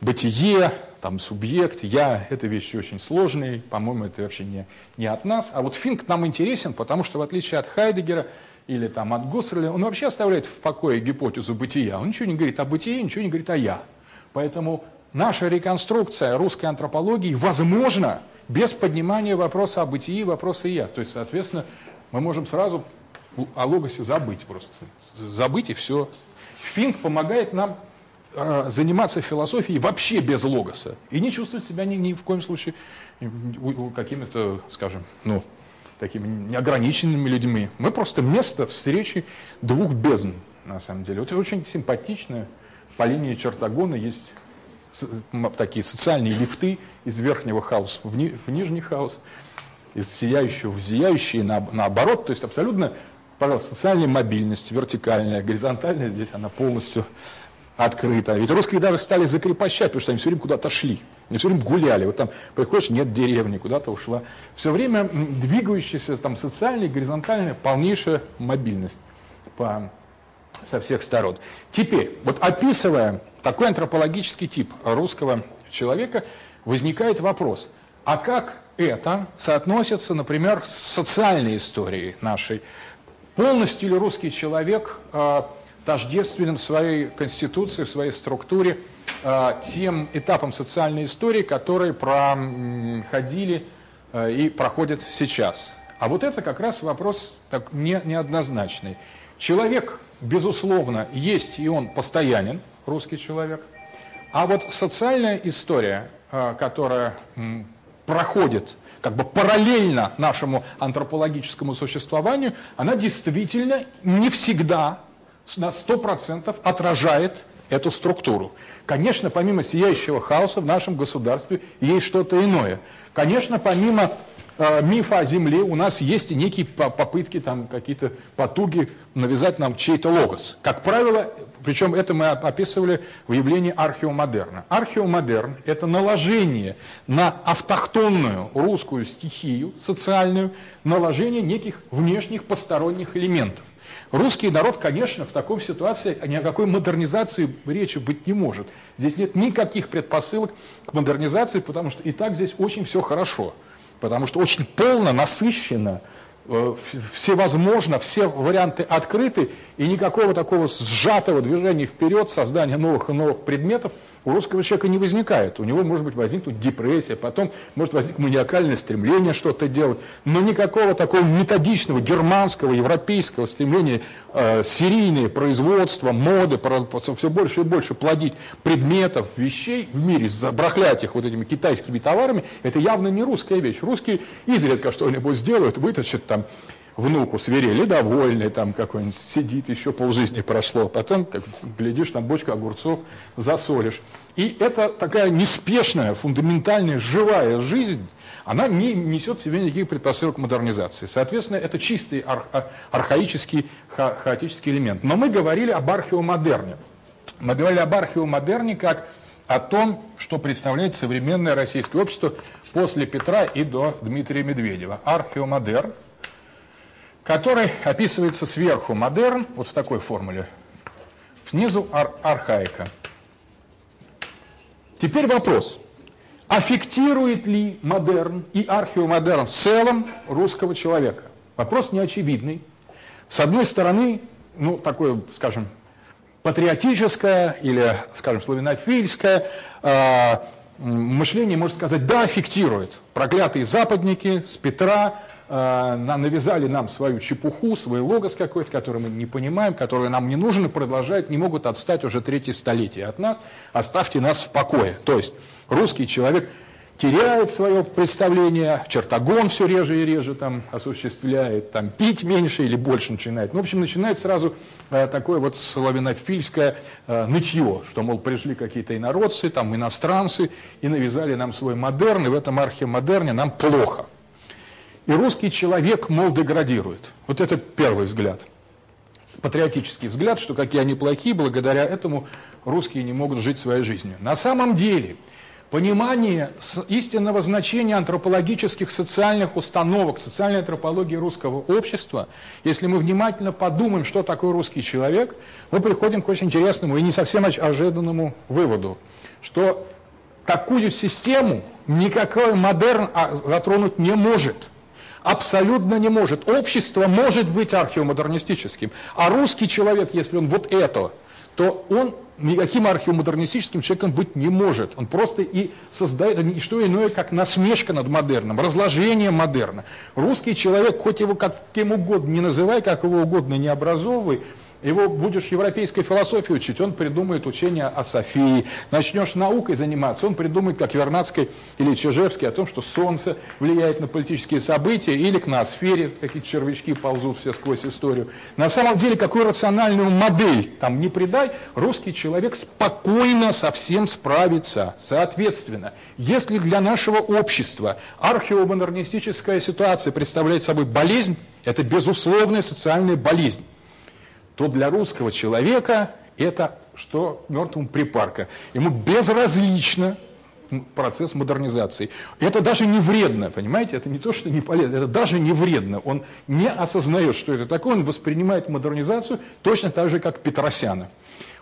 бытие, там субъект, я, это вещи очень сложные, по-моему, это вообще не, не от нас. А вот Финк нам интересен, потому что в отличие от Хайдегера или там от Гуссерля, он вообще оставляет в покое гипотезу бытия. Он ничего не говорит о бытии, ничего не говорит о я. Поэтому наша реконструкция русской антропологии возможна без поднимания вопроса о бытии, вопроса я. То есть, соответственно, мы можем сразу о логосе забыть просто. Забыть и все. Финк помогает нам э, заниматься философией вообще без логоса и не чувствовать себя ни, ни в коем случае какими-то, скажем, ну, такими неограниченными людьми. Мы просто место встречи двух бездн, на самом деле. Вот очень симпатично. По линии чертогона есть такие социальные лифты из верхнего хаоса в, ни, в нижний хаос, из сияющего в зияющий, на, наоборот. То есть абсолютно пожалуйста, социальная мобильность, вертикальная, горизонтальная, здесь она полностью открыта. Ведь русские даже стали закрепощать, потому что они все время куда-то шли. Они все время гуляли. Вот там приходишь, нет деревни, куда-то ушла. Все время двигающаяся там социальная, горизонтальная, полнейшая мобильность по, со всех сторон. Теперь, вот описывая такой антропологический тип русского человека, возникает вопрос, а как это соотносится, например, с социальной историей нашей Полностью ли русский человек э, тождественен в своей конституции, в своей структуре э, тем этапам социальной истории, которые проходили э, и проходят сейчас? А вот это как раз вопрос так, не, неоднозначный. Человек, безусловно, есть и он постоянен, русский человек. А вот социальная история, которая проходит как бы параллельно нашему антропологическому существованию, она действительно не всегда на 100% отражает эту структуру. Конечно, помимо сияющего хаоса в нашем государстве есть что-то иное. Конечно, помимо э, мифа о Земле у нас есть некие попытки, там какие-то потуги навязать нам чей-то логос. Как правило, причем это мы описывали в явлении археомодерна. Археомодерн – это наложение на автохтонную русскую стихию, социальную, наложение неких внешних посторонних элементов. Русский народ, конечно, в такой ситуации ни о какой модернизации речи быть не может. Здесь нет никаких предпосылок к модернизации, потому что и так здесь очень все хорошо. Потому что очень полно, насыщенно, всевозможно, все варианты открыты, и никакого такого сжатого движения вперед, создания новых и новых предметов у русского человека не возникает. У него может быть возникнуть депрессия, потом может возникнуть маниакальное стремление что-то делать, но никакого такого методичного германского, европейского стремления э, серийное производство, моды, все больше и больше плодить предметов, вещей в мире, забрахлять их вот этими китайскими товарами, это явно не русская вещь. Русские изредка что-нибудь сделают, вытащат там внуку свирели, довольный, там какой-нибудь сидит, еще полжизни прошло, потом, как глядишь, там бочка огурцов засолишь. И это такая неспешная, фундаментальная, живая жизнь, она не несет в себе никаких предпосылок модернизации. Соответственно, это чистый ар- а- архаический, ха- хаотический элемент. Но мы говорили об археомодерне. Мы говорили об археомодерне как о том, что представляет современное российское общество после Петра и до Дмитрия Медведева. Археомодерн, который описывается сверху модерн, вот в такой формуле, снизу ар- архаика. Теперь вопрос. Аффектирует ли модерн и археомодерн в целом русского человека? Вопрос неочевидный. С одной стороны, ну, такое, скажем, патриотическое или, скажем, славянофильское э, мышление может сказать, да, аффектирует. Проклятые западники с Петра навязали нам свою чепуху, свой логос какой-то, который мы не понимаем, который нам не нужен и продолжают, не могут отстать уже третье столетие от нас. Оставьте нас в покое. То есть русский человек теряет свое представление, чертогон все реже и реже там осуществляет, там пить меньше или больше начинает. Ну, в общем, начинает сразу э, такое вот славянофильское э, нытье, что, мол, пришли какие-то инородцы, там иностранцы и навязали нам свой модерн, и в этом архимодерне нам плохо. И русский человек, мол, деградирует. Вот это первый взгляд. Патриотический взгляд, что какие они плохие, благодаря этому русские не могут жить своей жизнью. На самом деле, понимание истинного значения антропологических социальных установок, социальной антропологии русского общества, если мы внимательно подумаем, что такое русский человек, мы приходим к очень интересному и не совсем ожиданному выводу, что такую систему никакой модерн а, затронуть не может. Абсолютно не может. Общество может быть археомодернистическим, а русский человек, если он вот это, то он никаким археомодернистическим человеком быть не может. Он просто и создает не что иное, как насмешка над модерном, разложение модерна. Русский человек, хоть его каким угодно не называй, как его угодно не образовывай, его будешь европейской философией учить, он придумает учение о Софии. Начнешь наукой заниматься, он придумает, как Вернадский или Чижевский, о том, что Солнце влияет на политические события, или к ноосфере, какие-то червячки ползут все сквозь историю. На самом деле, какую рациональную модель там не придай, русский человек спокойно со всем справится. Соответственно, если для нашего общества археомодернистическая ситуация представляет собой болезнь, это безусловная социальная болезнь то для русского человека это что мертвому припарка. Ему безразлично процесс модернизации. Это даже не вредно, понимаете? Это не то, что не полезно, это даже не вредно. Он не осознает, что это такое, он воспринимает модернизацию точно так же, как Петросяна.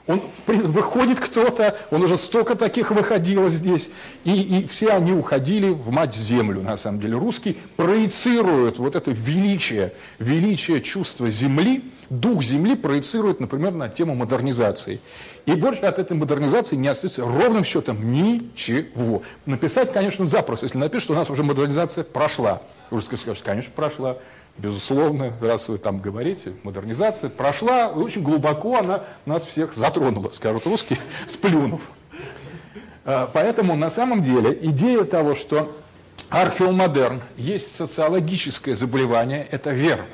Он выходит кто-то, он уже столько таких выходило здесь, и, и все они уходили в мать землю, на самом деле. Русский проецирует вот это величие, величие чувства земли, дух земли проецирует, например, на тему модернизации. И больше от этой модернизации не остается ровным счетом ничего. Написать, конечно, запросто. Если напишут, что у нас уже модернизация прошла. Русский скажет, конечно, прошла. Безусловно, раз вы там говорите, модернизация прошла, очень глубоко она нас всех затронула, скажут русские, сплюнув. А, Поэтому на самом деле идея того, что археомодерн есть социологическое заболевание, это верно.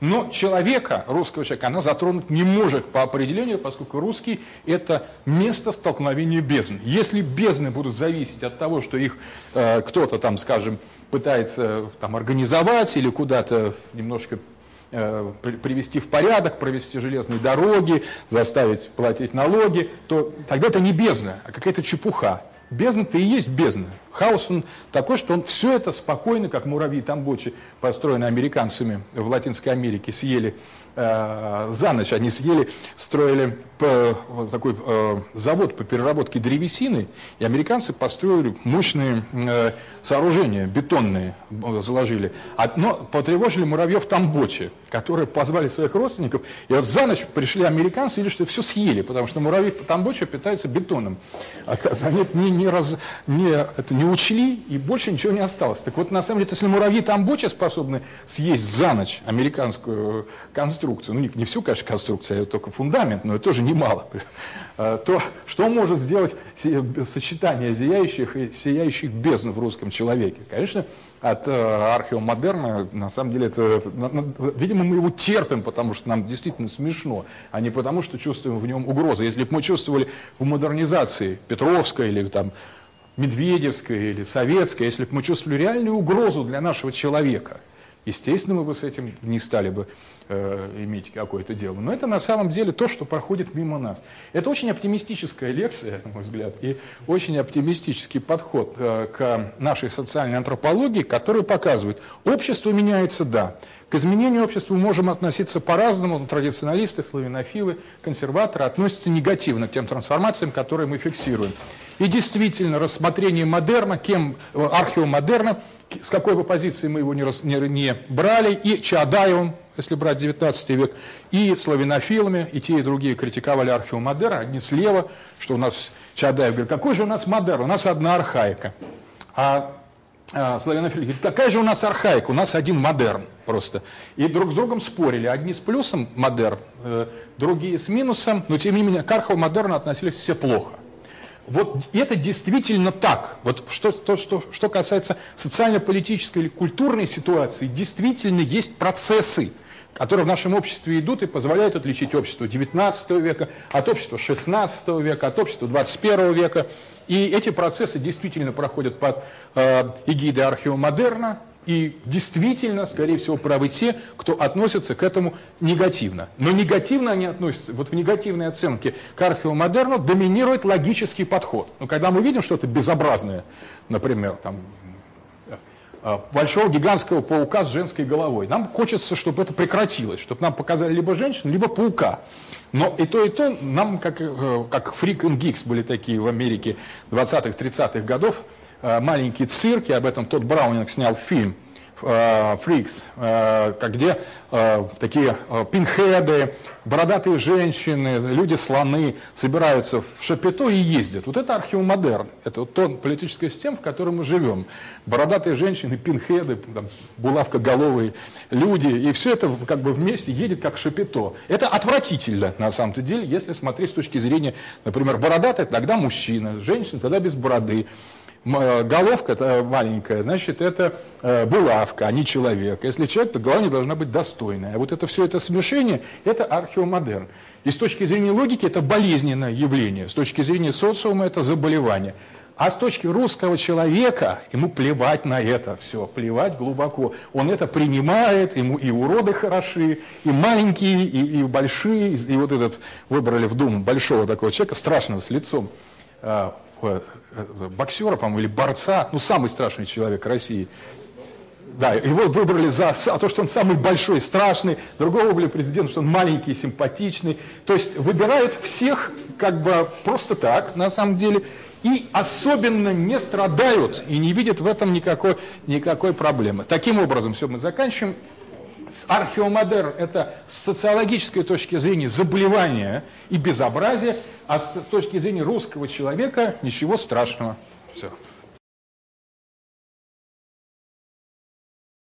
Но человека, русского человека, она затронуть не может по определению, поскольку русский – это место столкновения бездн. Если бездны будут зависеть от того, что их э, кто-то там, скажем, пытается там, организовать или куда-то немножко э, при- привести в порядок, провести железные дороги, заставить платить налоги, то тогда это не бездна, а какая-то чепуха. Бездна-то и есть бездна. Хаос он такой, что он все это спокойно, как муравьи тамбочи, построенные американцами в Латинской Америке, съели э, за ночь. Они съели, строили п- вот такой э, завод по переработке древесины, и американцы построили мощные э, сооружения, бетонные э, заложили. Но потревожили муравьев тамбочи, которые позвали своих родственников, и вот за ночь пришли американцы и видели, что все съели, потому что муравьи тамбочи питаются бетоном. Они не, не, раз, не, это не учли, и больше ничего не осталось. Так вот, на самом деле, если муравьи тамбочи способны съесть за ночь американскую конструкцию, ну не, не всю, конечно, конструкцию, а только фундамент, но это тоже немало, э, то что может сделать сочетание зияющих и сияющих бездн в русском человеке? Конечно, от э, археомодерна, на самом деле, это, видимо, мы его терпим, потому что нам действительно смешно, а не потому, что чувствуем в нем угрозы. Если бы мы чувствовали в модернизации Петровской или там медведевская или советская, если бы мы чувствовали реальную угрозу для нашего человека, естественно, мы бы с этим не стали бы э, иметь какое-то дело. Но это на самом деле то, что проходит мимо нас. Это очень оптимистическая лекция, на мой взгляд, и очень оптимистический подход э, к нашей социальной антропологии, который показывает, общество меняется, да, к изменению общества мы можем относиться по-разному. Традиционалисты, славянофилы, консерваторы относятся негативно к тем трансформациям, которые мы фиксируем. И действительно, рассмотрение модерна, кем, э, археомодерна, с какой бы позиции мы его не, не, не брали, и Чаадаевым, если брать 19 век, и славянофилами, и те, и другие критиковали археомодерн, одни слева, что у нас Чаадаев говорит, какой же у нас модерн, у нас одна архаика. А а, славянофилы говорит, какая же у нас архаика, у нас один модерн просто. И друг с другом спорили, одни с плюсом модерн, э, другие с минусом, но тем не менее к архомодерну относились все плохо. Вот это действительно так. Вот что, то, что, что касается социально-политической или культурной ситуации, действительно есть процессы, которые в нашем обществе идут и позволяют отличить общество XIX века от общества XVI века, от общества XXI века. И эти процессы действительно проходят под э, эгидой археомодерна, и действительно, скорее всего, правы те, кто относится к этому негативно. Но негативно они относятся, вот в негативной оценке к археомодерну доминирует логический подход. Но когда мы видим что-то безобразное, например, там, большого гигантского паука с женской головой. Нам хочется, чтобы это прекратилось, чтобы нам показали либо женщину, либо паука. Но и то, и то нам, как, э, как Freak and Geeks были такие в Америке 20-х, 30-х годов, э, маленькие цирки, об этом тот Браунинг снял фильм – фрикс, э, э, где э, такие пинхеды, бородатые женщины, люди-слоны собираются в шапито и ездят. Вот это археомодерн. Это вот то политическая система, в которой мы живем. Бородатые женщины, пинхеды, там, булавкоголовые люди. И все это как бы вместе едет как шапито. Это отвратительно на самом-то деле, если смотреть с точки зрения, например, бородатый, тогда мужчина, женщина тогда без бороды. Э, головка -то маленькая, значит, это э, булавка, а не человек. Если человек, то голова не должна быть достойная. А вот это все это смешение, это археомодерн. И с точки зрения логики это болезненное явление, с точки зрения социума это заболевание. А с точки русского человека ему плевать на это все, плевать глубоко. Он это принимает, ему и уроды хороши, и маленькие, и, и большие. И вот этот выбрали в Думу большого такого человека, страшного с лицом, Э, боксера, по-моему, или борца, ну, самый страшный человек России. Да, его выбрали за, за то, что он самый большой, страшный, другого выбрали президент, что он маленький, симпатичный. То есть выбирают всех как бы просто так, на самом деле, и особенно не страдают и не видят в этом никакой, никакой проблемы. Таким образом, все, мы заканчиваем. Археомодерн – это с социологической точки зрения заболевание и безобразие, а с точки зрения русского человека ничего страшного. Все.